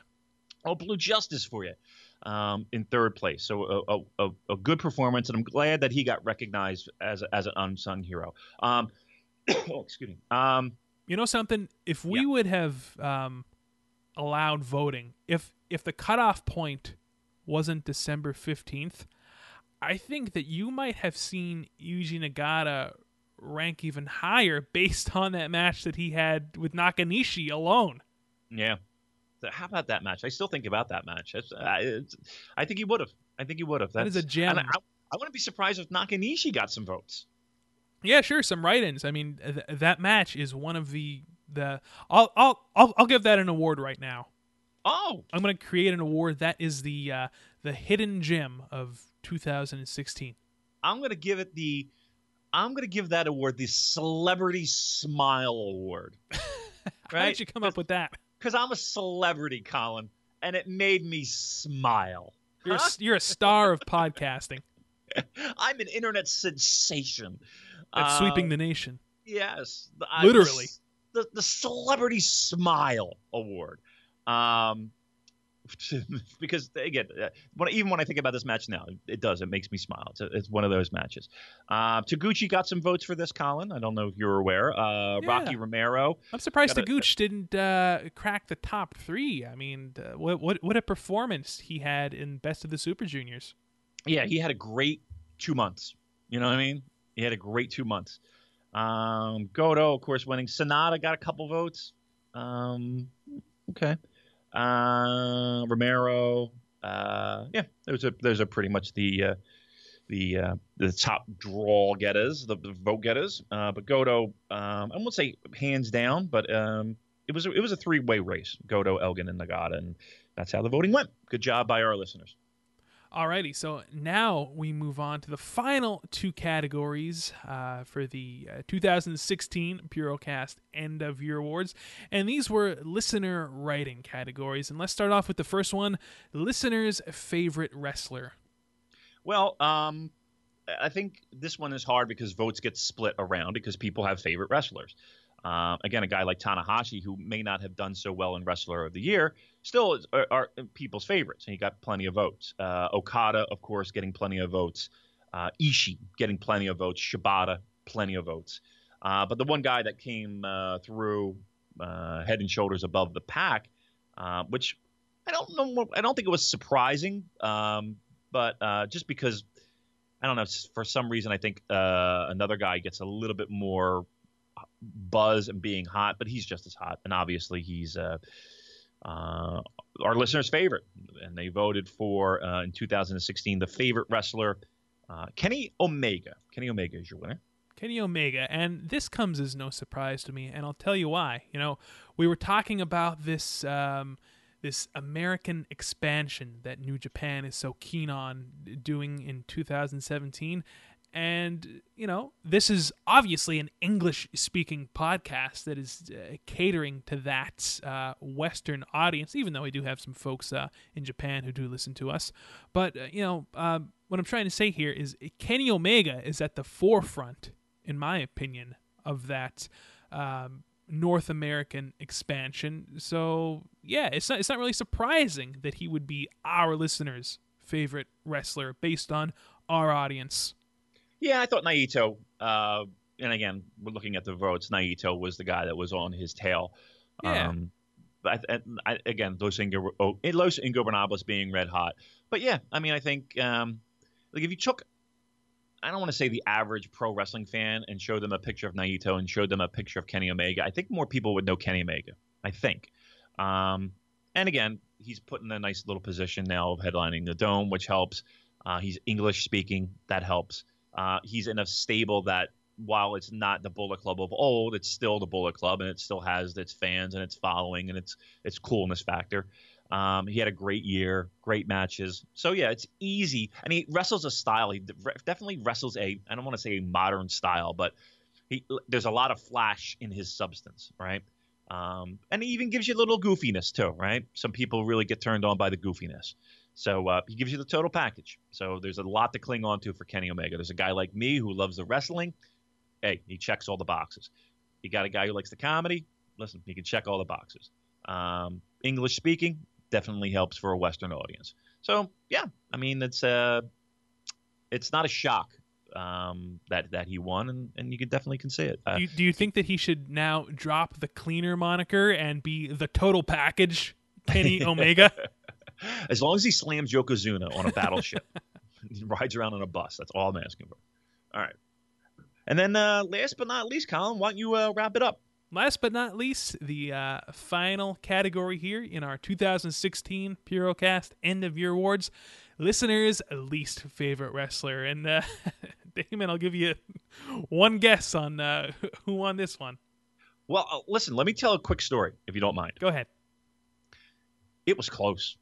oh, Blue Justice for you um, in third place. So a, a, a, good performance, and I'm glad that he got recognized as as an unsung hero. Um, [COUGHS] oh, excuse me. Um, You know something? If we Yeah. would have um, allowed voting, if if the cutoff point wasn't December fifteenth, I think that you might have seen Yuji Nagata rank even higher based [LAUGHS] on that match that he had with Nakanishi alone. yeah. So how about that match? I still think about that match. It's, uh, it's, I think he would have. I think he would have. That is a gem. and I, I wouldn't be surprised if Nakanishi got some votes. Yeah, sure, some write-ins. I mean, th- that match is one of the the. I'll I'll I'll, I'll give that an award right now. Oh, I'm going to create an award that is the uh, the hidden gem of 2016. I'm gonna give it the. I'm gonna give that award the Celebrity Smile Award. [LAUGHS] How did you come up with that? Because I'm a celebrity, Colin, and it made me smile. You're a, you're a star of podcasting [LAUGHS] I'm an internet sensation. that's Uh, sweeping the nation. Yes, I- Literally. the, the Celebrity Smile Award. Um, [LAUGHS] because again, uh, when, even when I think about this match now, it does. It makes me smile. It's, a, it's one of those matches. Uh, Taguchi got some votes for this, Colin. I don't know if you're aware. Uh, Yeah. Rocky Romero. I'm surprised Taguchi didn't uh, crack the top three. I mean, uh, what what what a performance he had in Best of the Super Juniors. Yeah, he had a great two months. You know what I mean? He had a great two months. Um, Goto, of course, winning. Sanada got a couple votes. Um, okay. Uh, Romero. Uh, yeah, those are those are pretty much the uh, the uh, the top draw getters, the, the vote getters. Uh, but Goto, um, I won't say hands down, but um, it was it was a three way race. Goto, Elgin, and Nagata, and that's how the voting went. Good job by our listeners. Alrighty, so now we move on to the final two categories uh, for the uh, 2016 Purocast End of Year Awards, and these were listener writing categories. And let's start off with the first one: listeners' favorite wrestler. Well, um, I think this one is hard because votes get split around because people have favorite wrestlers. Uh, again, a guy like Tanahashi, who may not have done so well in Wrestler of the Year, still is, are, are people's favorites, and he got plenty of votes. Uh, Okada, of course, getting plenty of votes. Uh, Ishii getting plenty of votes. Shibata, plenty of votes. Uh, but the one guy that came uh, through uh, head and shoulders above the pack, which I don't know, I don't think it was surprising, um, but just because I don't know, for some reason I think another guy gets a little bit more buzz and being hot, but he's just as hot, and obviously he's. Uh, uh, our listeners' favorite, and they voted for uh, in 2016 the favorite wrestler, Kenny Omega. Kenny Omega is your winner. Kenny Omega, and this comes as no surprise to me, and I'll tell you why. You know, we were talking about this um, this American expansion that New Japan is so keen on doing in 2017, and you know, this is obviously an English-speaking podcast that is uh, catering to that uh, Western audience. Even though we do have some folks uh, in Japan who do listen to us, but uh, you know. Um, what I'm trying to say here is Kenny Omega is at the forefront in my opinion, of that um, North American expansion. So yeah, it's not it's not really surprising that he would be our listeners' favorite wrestler based on our audience. Yeah, I thought Naito. Uh, and again, we're looking at the votes. Naito was the guy that was on his tail. Yeah. Um, but I, I, again, Los, Ingo, oh, Los Ingobernables being red hot. But yeah, I mean, I think um, like if you took I don't want to say the average pro wrestling fan and showed them a picture of Naito and showed them a picture of Kenny Omega. I think more people would know Kenny Omega. I think. Um, and again, he's put in a nice little position now of headlining the Dome, which helps. Uh, he's English speaking, that helps. Uh, he's in a stable that, while it's not the Bullet Club of old, it's still the Bullet Club, and it still has its fans and its following and its its coolness factor. Um, he had a great year, great matches. So yeah, it's easy, and he wrestles a style. He definitely wrestles a I don't want to say a modern style, but he there's a lot of flash in his substance, right? Um, and he even gives you a little goofiness too, right? Some people really get turned on by the goofiness. So uh, he gives you the total package. So there's a lot to cling on to for Kenny Omega. There's a guy like me who loves the wrestling. Hey, he checks all the boxes. You got a guy who likes the comedy. Listen, he can check all the boxes. Um, English speaking, definitely helps for a Western audience. So yeah, I mean it's uh it's not a shock um, that that he won, and, and you can definitely can say it. Uh, do, you, do you think that he should now drop the cleaner moniker and be the total package, Kenny [LAUGHS] Omega? [LAUGHS] as long as he slams Yokozuna on a battleship, [LAUGHS] he rides around on a bus. That's all I'm asking for. All right. And then uh, last but not least, Colin, why don't you uh, wrap it up? Last but not least, the uh, final category here in our 2016 Purocast End of Year Awards listeners' least favorite wrestler. And uh, [LAUGHS] Damon, I'll give you one guess on uh, who won this one. Well, uh, listen, let me tell a quick story, if you don't mind. Go ahead. It was close.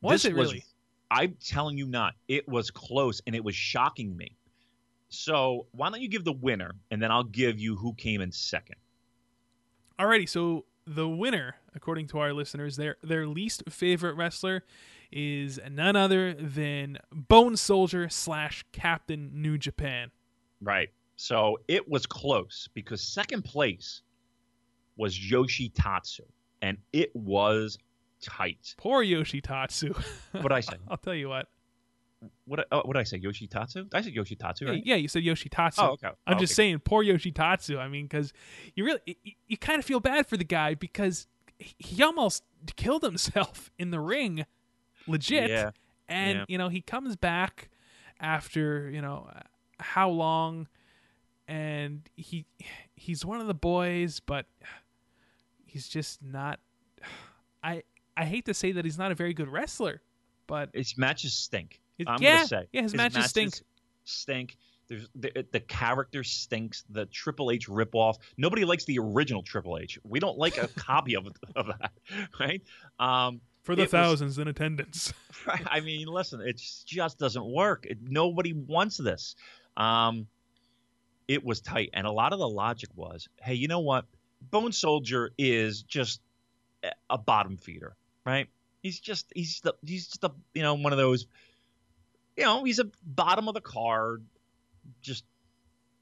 Was this it really? Was, I'm telling you not. It was close, and it was shocking me. So why don't you give the winner, and then I'll give you who came in second. Alrighty, so the winner, according to our listeners, their their least favorite wrestler is none other than Bone Soldier slash Captain New Japan. Right. So it was close because second place was Yoshi Tatsu, and it was tight. Poor Yoshi Tatsu. [LAUGHS] what I say? I'll tell you what what uh, what did I say? Yoshitatsu? I said Yoshitatsu, right? Yeah, you said Yoshitatsu. Oh, okay. I'm oh, just okay. saying, poor Yoshitatsu. I mean, because you really you, you kind of feel bad for the guy because he almost killed himself [LAUGHS] in the ring, legit. Yeah. And yeah. you know he comes back after you know how long, and he he's one of the boys, but he's just not. [SIGHS] I I hate to say that he's not a very good wrestler, but his matches stink. I'm yeah, gonna say yeah, his, his matches, matches stink. Stink. There's the, the character stinks. The Triple H ripoff. Nobody likes the original Triple H. We don't like a [LAUGHS] copy of of that, right? Um, For the thousands was, in attendance. [LAUGHS] I mean, listen, it just doesn't work. It, nobody wants this. Um, it was tight, and a lot of the logic was, hey, you know what? Bone Soldier is just a bottom feeder, right? He's just he's the he's just a you know one of those you know, he's a bottom of the card, just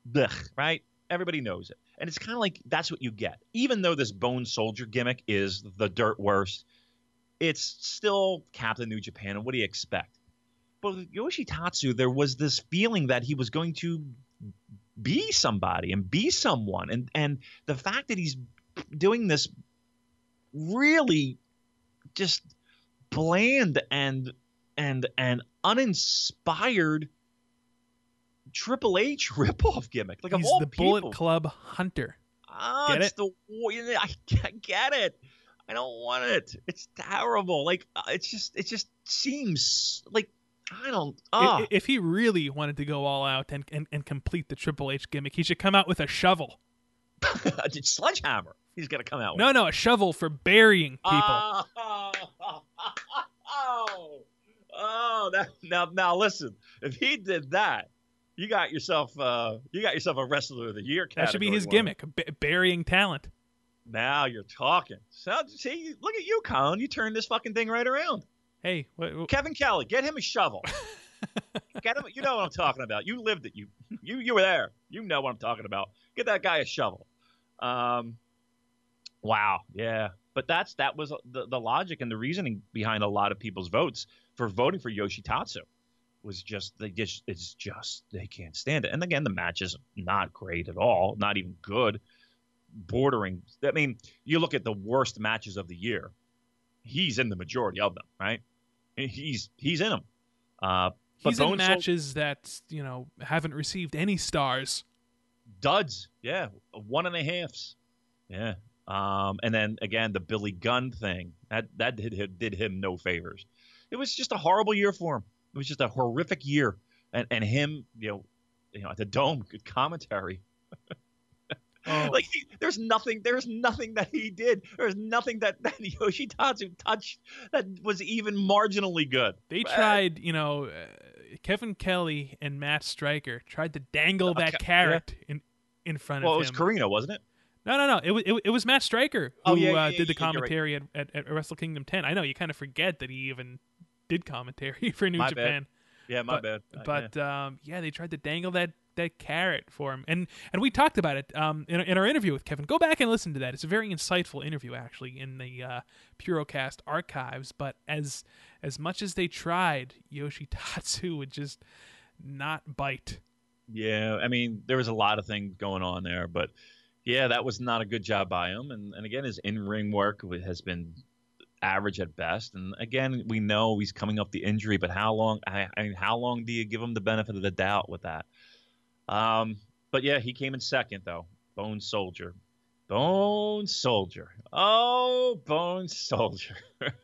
blech, right? Everybody knows it. And it's kind of like that's what you get. Even though this Bone Soldier gimmick is the dirt worst, it's still Captain New Japan. And what do you expect? But with Yoshitatsu, there was this feeling that he was going to be somebody and be someone. And and the fact that he's doing this really just bland and and and uninspired Triple H [LAUGHS] ripoff gimmick. Like He's of all the people. Bullet Club Hunter. Ah, Get it's it? the [LAUGHS] I get it. I don't want it. It's terrible. Like uh, it's just it just seems like I don't. I- Ah, If he really wanted to go all out and, and, and complete the Triple H gimmick, he should come out with a shovel. [LAUGHS] it's sledgehammer. He's gonna come out. With. No, no, a shovel for burying people. Oh, [LAUGHS] oh, oh, that, now, now listen. If he did that, you got yourself, uh, you got yourself a wrestler of the year. that should be his winner. gimmick, b- burying talent. Now you're talking. So, see, look at you, Colin. You turned this fucking thing right around. Hey, what, what- Kevin Kelly, get him a shovel. [LAUGHS] get him. You know what I'm talking about. You lived it. You, you, you were there. You know what I'm talking about. Get that guy a shovel. Um, wow. Yeah. But that's that was the, the logic and the reasoning behind a lot of people's votes for voting for Yoshitatsu was just they just it's just they can't stand it. And again, the match is not great at all, not even good, bordering. I mean, you look at the worst matches of the year. He's in the majority of them, right? He's he's in them. Uh, but he's in Sol- matches that you know haven't received any stars. duds. Yeah, one and a halfs. Yeah. Um, and then again, the Billy Gunn thing that that did him, did him no favors. It was just a horrible year for him. It was just a horrific year, and and him, you know, you know, at the dome, good commentary. [LAUGHS] Oh, Like he, there's nothing, there's nothing that he did. There's nothing that that [LAUGHS] Yoshitatsu touched that was even marginally good. they Uh, tried, you know, uh, Kevin Kelly and Matt Striker tried to dangle that Okay, carrot in in front of him. Well, it was. Corino, wasn't it? No, no, no. It was it, it was Matt Striker who Oh, yeah, yeah, uh, did the yeah, you're right. commentary at, at, at Wrestle Kingdom 10. I know you kind of forget that he even did commentary [LAUGHS] for New My bad. Japan. Yeah, my but, bad. Uh, But um, yeah, they tried to dangle that that carrot for him, and and we talked about it um, in, in our interview with Kevin. Go back and listen to that. It's a very insightful interview, actually, in the uh, Purocast archives. But as as much as they tried, Yoshitatsu would just not bite. Yeah, I mean, there was a lot of things going on there, but yeah, that was not a good job by him. And, and again, his in ring work has been average at best. And again, we know he's coming off the injury, but how long? I, I mean, how long do you give him the benefit of the doubt with that? Um, but yeah, he came in second though. Bone Soldier, Bone Soldier. Oh, Bone Soldier.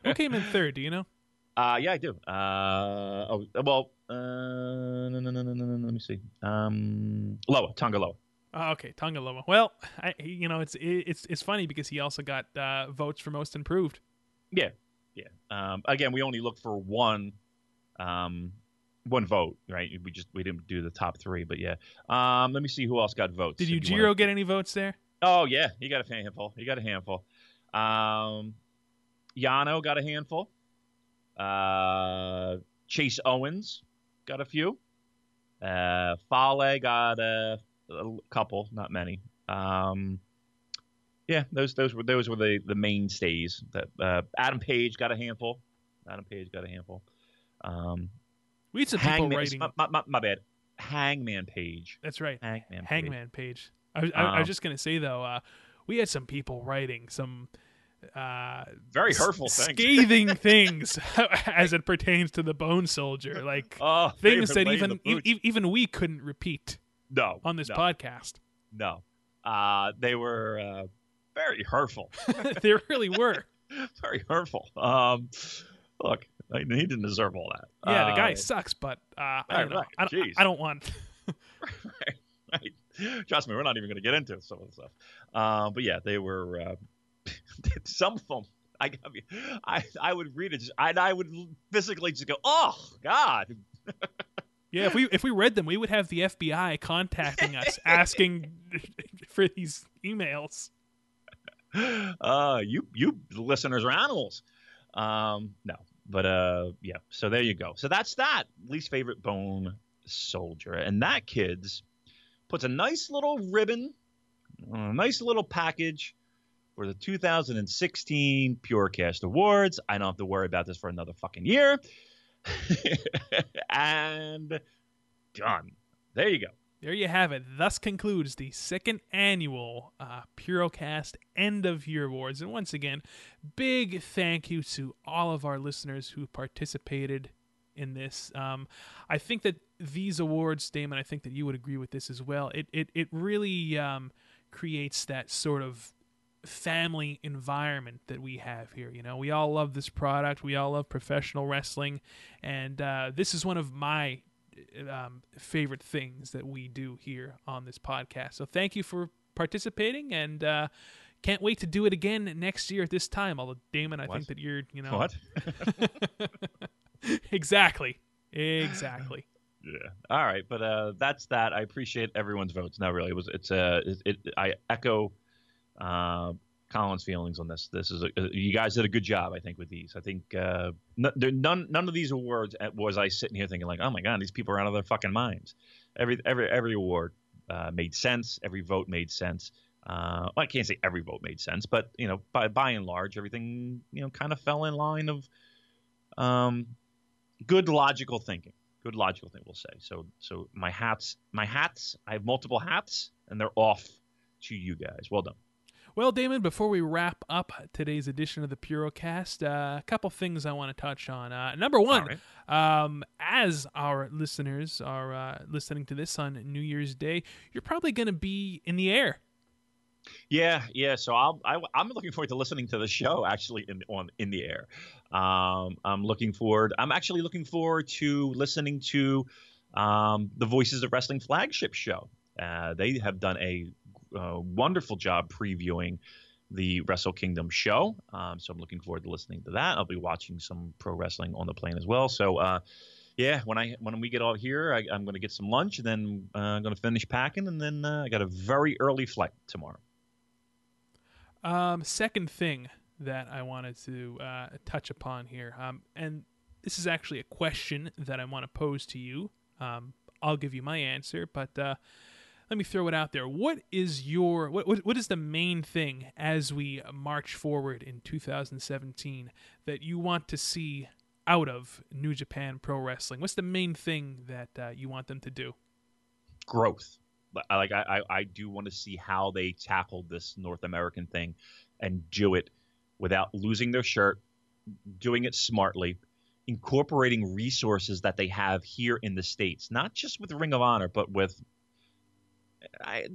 Who came in third? Do you know? [LAUGHS] Uh, yeah, I do. Uh, oh, well, uh, no, no, no, no, no, no, let me see. Um, Loa, Tonga Loa. Oh, okay, Tonga Loa. Well, I, you know, it's it's it's funny because he also got uh, votes for most improved. Yeah, yeah. Um, again, we only looked for one, um, one vote, right? We just we didn't do the top three, but yeah. Um, let me see who else got votes. Did you wanna- get any votes there? Oh yeah, he got a handful. He got a handful. Um, Yano got a handful. Uh, Chase Owens got a few. Uh, Fale got a, a couple, not many. Um, yeah, those those were those were the the mainstays. That uh, Adam Page got a handful. Adam Page got a handful. Um, We had some people writing. my, my, my, bad. Hangman Page. That's right. Hangman. Page. Hangman page. I was, I, I was Um, just gonna say though, uh, we had some people writing some uh, Very hurtful s- things. scathing [LAUGHS] things [LAUGHS] as it pertains to the Bone Soldier, like [LAUGHS] Oh, things that even e- even we couldn't repeat no on this no, podcast. No, uh, they were uh, very hurtful, they really were. very hurtful. Um, look, I, he didn't deserve all that. Yeah, the guy Uh, sucks, but uh, I right, don't know. right. I, don't, I don't want. [LAUGHS] right, right. Trust me, we're not even going to get into some of the stuff. Uh, but yeah, they were uh, [LAUGHS] some of them. I, I I I would read it, just, and I would physically just go, "Oh God!" [LAUGHS] Yeah, if we if we read them, we would have the FBI contacting us asking for these emails. uh, you you listeners are animals. Um, no, but uh, yeah. So there you go. So that's that least favorite Bone Soldier, and that kids puts a nice little ribbon, a nice little package for the 2016 Purocast Awards. I don't have to worry about this for another fucking year. [LAUGHS] and done. There you go. There you have it. Thus concludes the second annual uh, Purocast End of Year Awards. And once again, big thank you to all of our listeners who participated in this. Um, I think that these awards, Damon, I think that you would agree with this as well. It it it really um, creates that sort of family environment that we have here. You know, we all love this product. We all love professional wrestling, and uh, this is one of my um, favorite things that we do here on this podcast. So thank you for participating, and uh, can't wait to do it again next year at this time. Although Damon, I What? think that you're, you know, What? [LAUGHS] exactly, exactly. Yeah. All right, but uh, that's that. I appreciate everyone's votes. Not really. It was. It's uh, it. it I echo uh, Colin's feelings on this. This is a, uh, you guys did a good job. I think with these. I think uh, none none of these awards uh, was I sitting here thinking like, oh my god, these people are out of their fucking minds. Every every every award uh, made sense. Every vote made sense. Uh, well, I can't say every vote made sense, but you know, by by and large, everything you know kind of fell in line of um, good logical thinking good logical thing we'll say so so my hats my hats i have multiple hats and they're off to you guys well done Well, Damon, before we wrap up today's edition of the Purocast, uh, a couple things I want to touch on. Uh, number one, um, as our listeners are uh, listening to this on New Year's Day, you're probably going to be in the air. yeah yeah so I'll, I, i'm looking forward to listening to the show actually in on in the air um, i'm looking forward i'm actually looking forward to listening to um, the voices of wrestling flagship show uh, they have done a wonderful job previewing the Wrestle Kingdom show. Um, so I'm looking forward to listening to that. I'll be watching some pro wrestling on the plane as well. So uh, yeah, when I when we get out here, I, I'm going to get some lunch, and then uh, I'm going to finish packing, and then uh, I got a very early flight tomorrow. Um, second thing that I wanted to uh, touch upon here, um, and this is actually a question that I want to pose to you. Um, I'll give you my answer, but uh, let me throw it out there. What is your what, what what is the main thing as we march forward in 2017 that you want to see out of New Japan Pro Wrestling? What's the main thing that uh, you want them to do? growth. Like I, I, do want to see how they tackled this North American thing and do it without losing their shirt, doing it smartly, incorporating resources that they have here in the states, not just with Ring of Honor, but with. I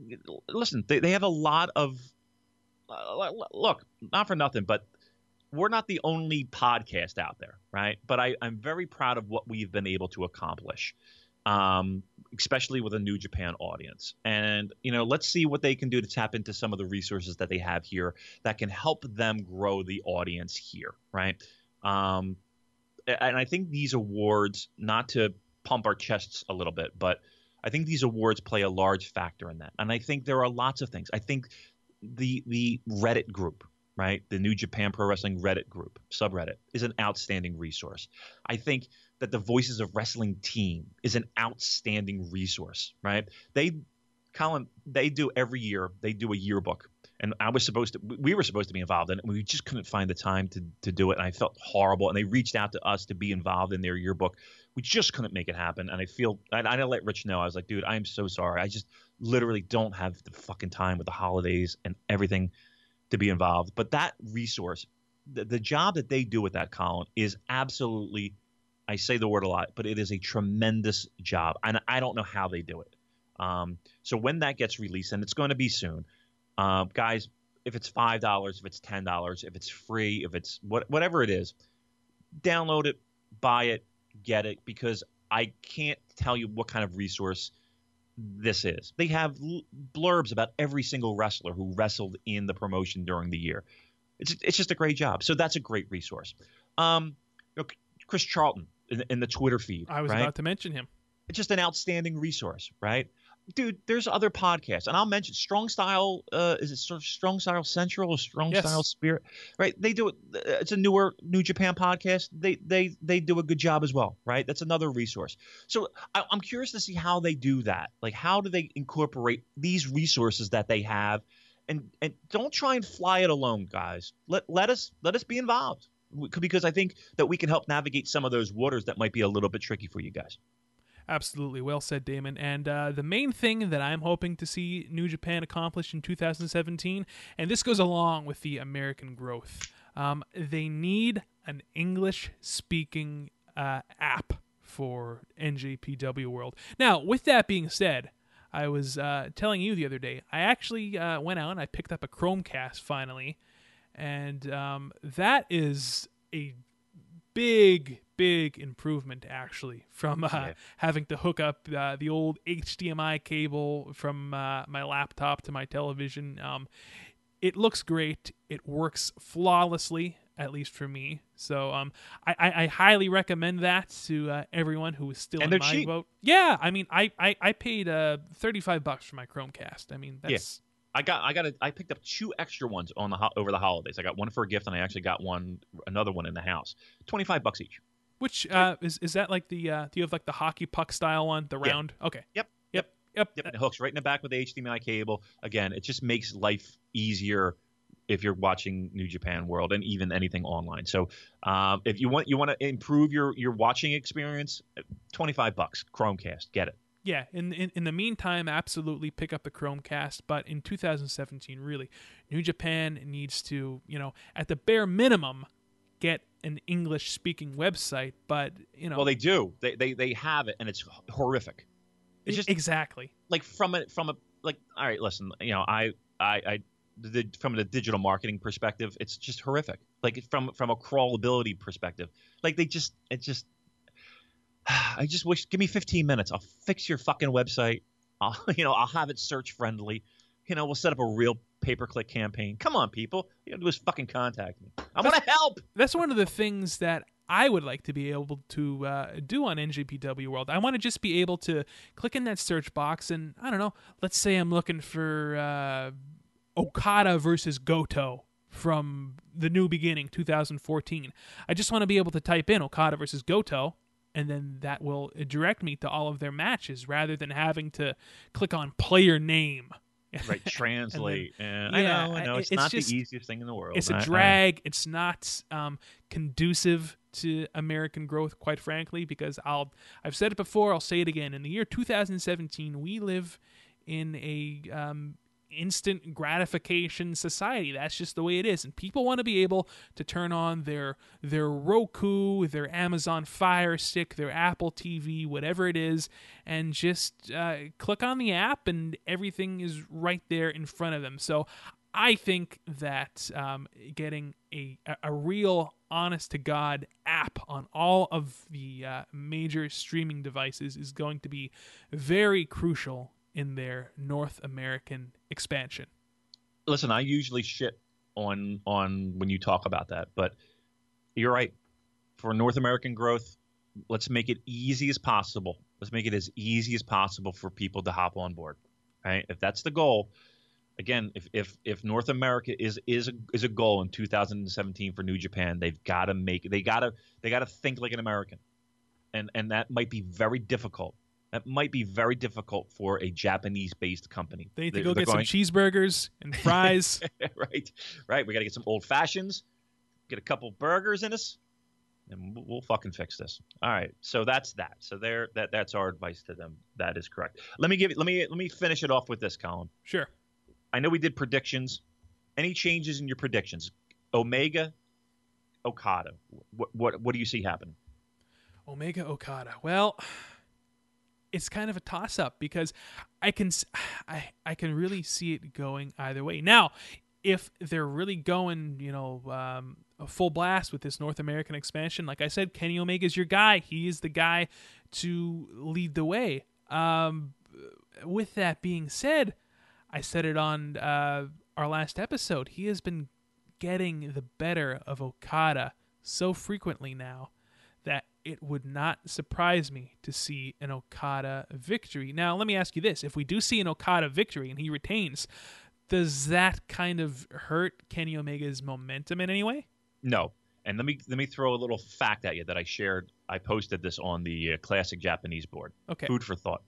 listen. They, they have a lot of. Uh, look, not for nothing, but we're not the only podcast out there, right? But I, I'm very proud of what we've been able to accomplish um, especially with a New Japan audience. And you know, let's see what they can do to tap into some of the resources that they have here that can help them grow the audience here, right? Um, and I think these awards, not to pump our chests a little bit, but I think these awards play a large factor in that. And I think there are lots of things. I think the the Reddit group, right, the New Japan Pro Wrestling Reddit group, subreddit, is an outstanding resource. I think that the Voices of Wrestling team is an outstanding resource, right? They, Colin, they do every year. They do a yearbook, and I was supposed to. We were supposed to be involved in it. We just couldn't find the time to to do it, and I felt horrible. And they reached out to us to be involved in their yearbook. We just couldn't make it happen, and I feel. I, I let Rich know. I was like, dude, I am so sorry. I just literally don't have the fucking time with the holidays and everything to be involved. But that resource, the, the job that they do with that Colin is absolutely I say the word a lot, but it is a tremendous job, and I don't know how they do it. Um, so when that gets released, and it's going to be soon, uh, guys, if it's five dollars, if it's ten dollars, if it's free, if it's what, whatever it is, download it, buy it, get it, because I can't tell you what kind of resource this is. They have l- blurbs about every single wrestler who wrestled in the promotion during the year. It's it's just a great job. So that's a great resource. Um, you know, Chris Charlton in, in the Twitter feed. I was right? about to mention him. It's just an outstanding resource, right? Dude, there's other podcasts, and I'll mention Strong Style. Uh, is it sort of Strong Style Central or Strong Yes. Style Spirit? Right? They do it. uh, It's a newer New Japan podcast. They they they do a good job as well. Right? That's another resource. So I, I'm curious to see how they do that. Like, how do they incorporate these resources that they have? And and don't try and fly it alone, guys. Let let us let us be involved because I think that we can help navigate some of those waters that might be a little bit tricky for you guys. Absolutely. Well said, Damon. And uh, the main thing that I'm hoping to see New Japan accomplish in 2017, and this goes along with the American growth, um, they need an English speaking uh, app for NJPW World. Now, with that being said, I was uh, telling you the other day, I actually uh, went out and I picked up a Chromecast finally, and um, that is a big, big improvement actually from uh, Yeah. having to hook up uh, the old HDMI cable from uh, my laptop to my television. Um, it looks great. It works flawlessly, at least for me. So um, I, I, I highly recommend that to uh, everyone who is still And in my cheap. boat. Yeah, I mean, I, I, I paid uh, 35 bucks for my Chromecast. I mean, that's I got I got a, I picked up two extra ones on the ho- over the holidays. I got one for a gift, and I actually got one another one in the house. Twenty five bucks each. Which uh, is is that like the uh, do you have like the hockey puck style one, the Yeah. round? Okay. Yep. Yep. Yep. Yep, and it hooks right in the back with the HDMI cable. Again, it just makes life easier if you're watching New Japan World and even anything online. So, um, if you want you want to improve your your watching experience, twenty five bucks Chromecast, get it. yeah in, in in the meantime absolutely pick up the chromecast but in 2017 really new japan needs to you know at the bare minimum get an english speaking website but you know Well, they do. They they they have it, and it's horrific. It's just exactly. like from a from a like all right listen you know i i i the, from the digital marketing perspective it's just horrific. Like from from a crawlability perspective like they just it just [SIGHS] i just wish give me 15 minutes. I'll fix your fucking website. I'll [LAUGHS] you know i'll have it search friendly you know we'll set up a real pay-per-click campaign come on people you gotta do is fucking contact me i want to help that's one of the things that I would like to be able to uh, do on NJPW World. I want to just be able to click in that search box and I don't know. Let's say I'm looking for uh, Okada versus Goto from the New Beginning 2014. I just want to be able to type in Okada versus Goto. And then that will direct me to all of their matches rather than having to click on player name. Right [LAUGHS] translate and, yeah, i know i know it's, it's not just- the easiest thing in the world it's I- a I- drag. It's not um, conducive to American growth, quite frankly. Because I'll, I've said it before. I'll say it again. In the year 2017, we live in a um, instant gratification society. That's just the way it is, and people want to be able to turn on their their Roku, their Amazon Fire Stick, their Apple TV, whatever it is, and just uh, click on the app, and everything is right there in front of them. So. I think that um, getting a, a- real honest to God app on all of the uh, major streaming devices is going to be very crucial in their North American expansion. listen, I usually shit on on when you talk about that, but you're right. For North American growth, let's make it easy as possible. Let's make it as easy as possible for people to hop on board. Right? If that's the goal, again, if if if North America is is a, is a goal in 2017 for New Japan, they've got to make they got to they got to think like an American, and and that might be very difficult. That might be very difficult for a Japanese-based company. They need to go get going- some cheeseburgers and fries. [LAUGHS] right, right. We got to get some old fashions, get a couple burgers in us, and we'll, we'll fucking fix this. All right. So that's that. So there, that that's our advice to them. That is correct. Let me give. it. Let me let me finish it off with this, Colin. sure. I know we did predictions. Any changes in your predictions? Omega, Okada. What what what do you see happening? Omega Okada. Well, it's kind of a toss up because I can [SIGHS] I I can really see it going either way. Now, if they're really going, you know, um, a full blast with this North American expansion, like I said, Kenny Omega's your guy. He is the guy to lead the way. Um, with that being said, I said it on uh, our last episode. He has been getting the better of Okada so frequently now that it would not surprise me to see an Okada victory. Now, let me ask you this: If we do see an Okada victory and he retains, does that kind of hurt Kenny Omega's momentum in any way? No. And let me let me throw a little fact at you that I shared. I posted this on the uh, Classic Japanese board. Okay. Food for thought.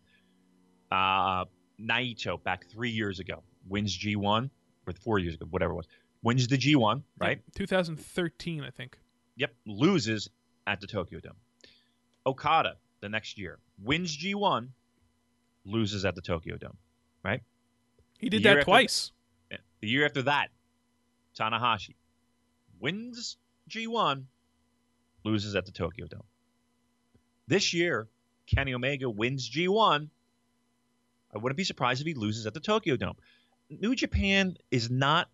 Uh, Naito back three years ago wins G1 or four years ago, whatever it was. Wins the G1, right? 2013, I think. Yep. Loses at the Tokyo Dome. Okada the next year wins G1, loses at the Tokyo Dome, right? He did that after- twice. The year after that, Tanahashi wins G1, loses at the Tokyo Dome. This year, Kenny Omega wins G1. I wouldn't be surprised if he loses at the Tokyo Dome. New Japan is not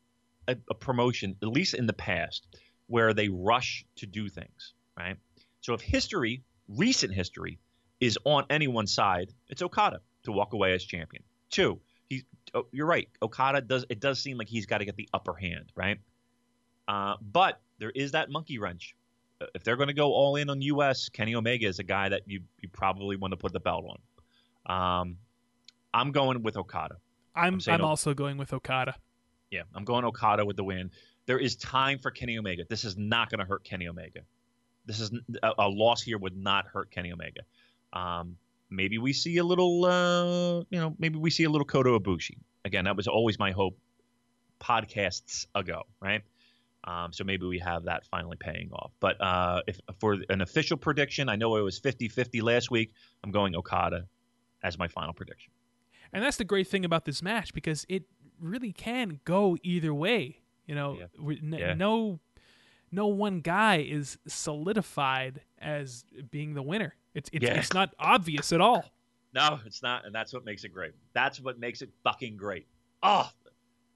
a, a promotion, at least in the past, where they rush to do things, right? So if history, recent history, is on anyone's side, it's Okada to walk away as champion. Two, he, oh, you're right. Okada does. It does seem like he's got to get the upper hand, right? Uh, but there is that monkey wrench. Uh, If they're going to go all in on U.S., Kenny Omega is a guy that you you probably want to put the belt on. Um, I'm going with Okada. I'm I'm I'm no. also going with Okada. Yeah, I'm going Okada with the win. There is time for Kenny Omega. This is not going to hurt Kenny Omega. This is a, a loss here would not hurt Kenny Omega. Um, maybe we see a little, uh, you know, maybe we see a little Kota Ibushi. Again, that was always my hope podcasts ago, right? Um, so maybe we have that finally paying off. But uh, if for an official prediction, I know it was 50-50 last week. I'm going Okada as my final prediction. And that's the great thing about this match because it really can go either way. You know, Yeah. n- Yeah. no no one guy is solidified as being the winner. It's it's, Yeah. it's not obvious at all. No, it's not, and that's what makes it great. That's what makes it fucking great. Oh,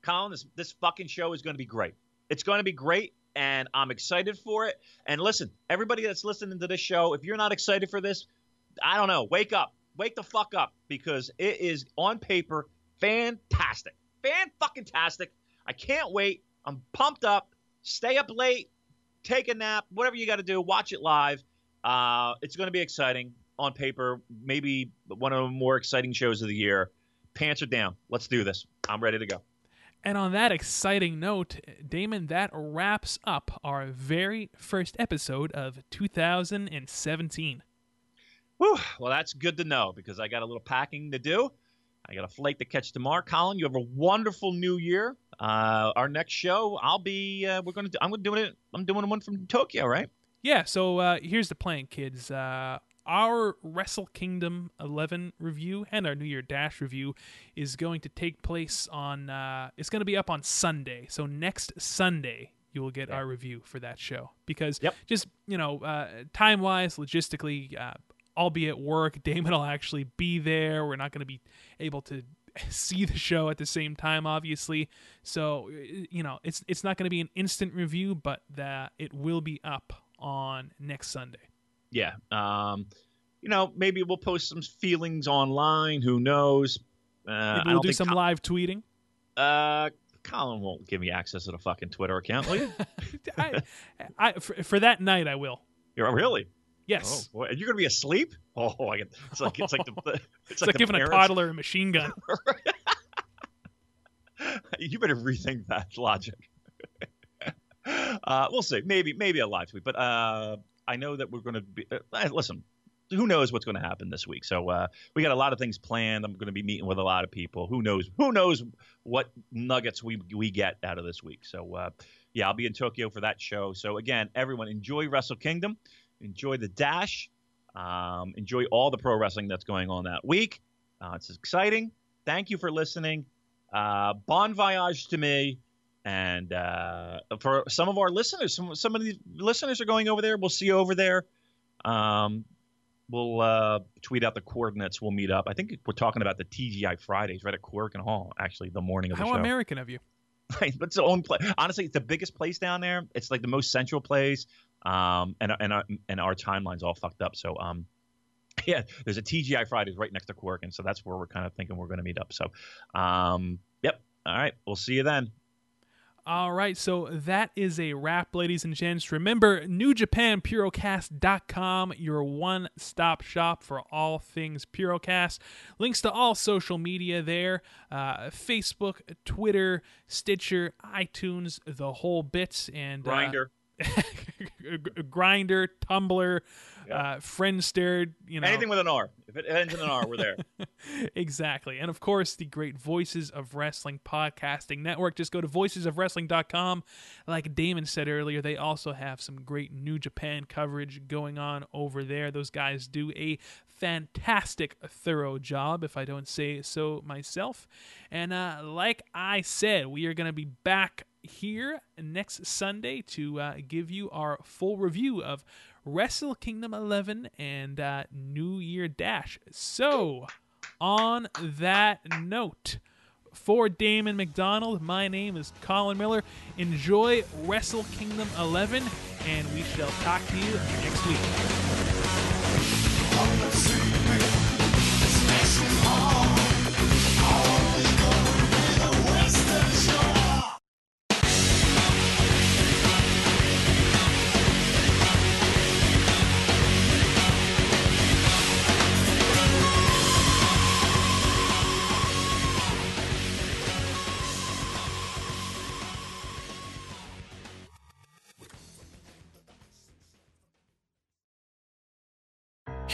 Colin, this this fucking show is going to be great. It's going to be great, and I'm excited for it. And listen, everybody that's listening to this show, if you're not excited for this, I don't know. Wake up, wake the fuck up, because it is on paper fantastic, fan fucking tastic. I can't wait. I'm pumped up. Stay up late, take a nap, whatever you got to do. Watch it live. Uh, it's going to be exciting on paper. Maybe one of the more exciting shows of the year. Pants are down. Let's do this. I'm ready to go. And on that exciting note, Damon, that wraps up our very first episode of 2017. Whew. Well, that's good to know because I got a little packing to do. I got a flight to catch tomorrow. Colin, you have a wonderful new year. Uh, our next show, I'll be. Uh, we're gonna. Do, I'm gonna doing it. I'm doing one from Tokyo, right? Yeah, so uh, here's the plan, kids. Uh, our Wrestle Kingdom 11 review and our New Year Dash review is going to take place on. Uh, it's going to be up on Sunday. So next Sunday, you will get Yeah. our review for that show because Yep. just you know, uh, time wise, logistically, uh, I'll be at work. [LAUGHS] Damon will actually be there. We're not going to be able to see the show at the same time, obviously. So uh, you know, it's it's not going to be an instant review, but that it will be up on next Sunday. Yeah. Um, you know, maybe we'll post some feelings online. Who knows? Uh, Maybe we'll do some Col- live tweeting. uh, Colin won't give me access to the fucking Twitter account. Will you? [LAUGHS] I, I, for, for that night, I will. [LAUGHS] You're really? Oh, Yes, boy. Are you gonna be asleep? Oh, I get. It's like it's like the. [LAUGHS] It's, it's like, like giving a toddler a machine gun. [LAUGHS] you better rethink that logic. [LAUGHS] uh, we'll see. Maybe maybe a live tweet, but uh, I know that we're going to be. Uh, listen, who knows what's going to happen this week? So uh, we got a lot of things planned. I'm going to be meeting with a lot of people. Who knows? Who knows what nuggets we we get out of this week? So uh, yeah, I'll be in Tokyo for that show. So again, everyone enjoy Wrestle Kingdom, enjoy the dash, um, enjoy all the pro wrestling that's going on that week. Uh, it's exciting. Thank you for listening. Uh, bon voyage to me. And uh, for some of our listeners, some some of the listeners are going over there. We'll see you over there. Um, we'll uh, tweet out the coordinates. We'll meet up. I think we're talking about the TGI Fridays right at Korakuen Hall. Actually, the morning of the How show. American of you. Right, [LAUGHS] it's the own place. Honestly, it's the biggest place down there. It's like the most central place. Um, and and our, and our timeline's all fucked up. So um, [LAUGHS] yeah, there's a TGI Fridays right next to Quirk, and so that's where we're kind of thinking we're going to meet up. So, um, yep. All right, we'll see you then. All right, so that is a wrap, ladies and gents. Remember, NewJapanPurocast.com, your one stop shop for all things Purocast. Links to all social media there uh, Facebook, Twitter, Stitcher, iTunes, the whole bits. And uh, Grindr. [LAUGHS] [LAUGHS] Grindr, Tumblr, Yeah. uh, Friendster, you know. Anything with an R. If it ends in an R, we're there. [LAUGHS] exactly. And of course, the great Voices of Wrestling podcasting network. Just go to voicesofwrestling.com. Like Damon said earlier, they also have some great New Japan coverage going on over there. Those guys do a fantastic, thorough job, if I don't say so myself. And uh, like I said, we are going to be back here next Sunday to uh, give you our full review of Wrestle Kingdom 11 and uh, New Year Dash. So, on that note, for Damon McDonald, my name is Colin Miller. Enjoy Wrestle Kingdom 11, and we shall talk to you next week.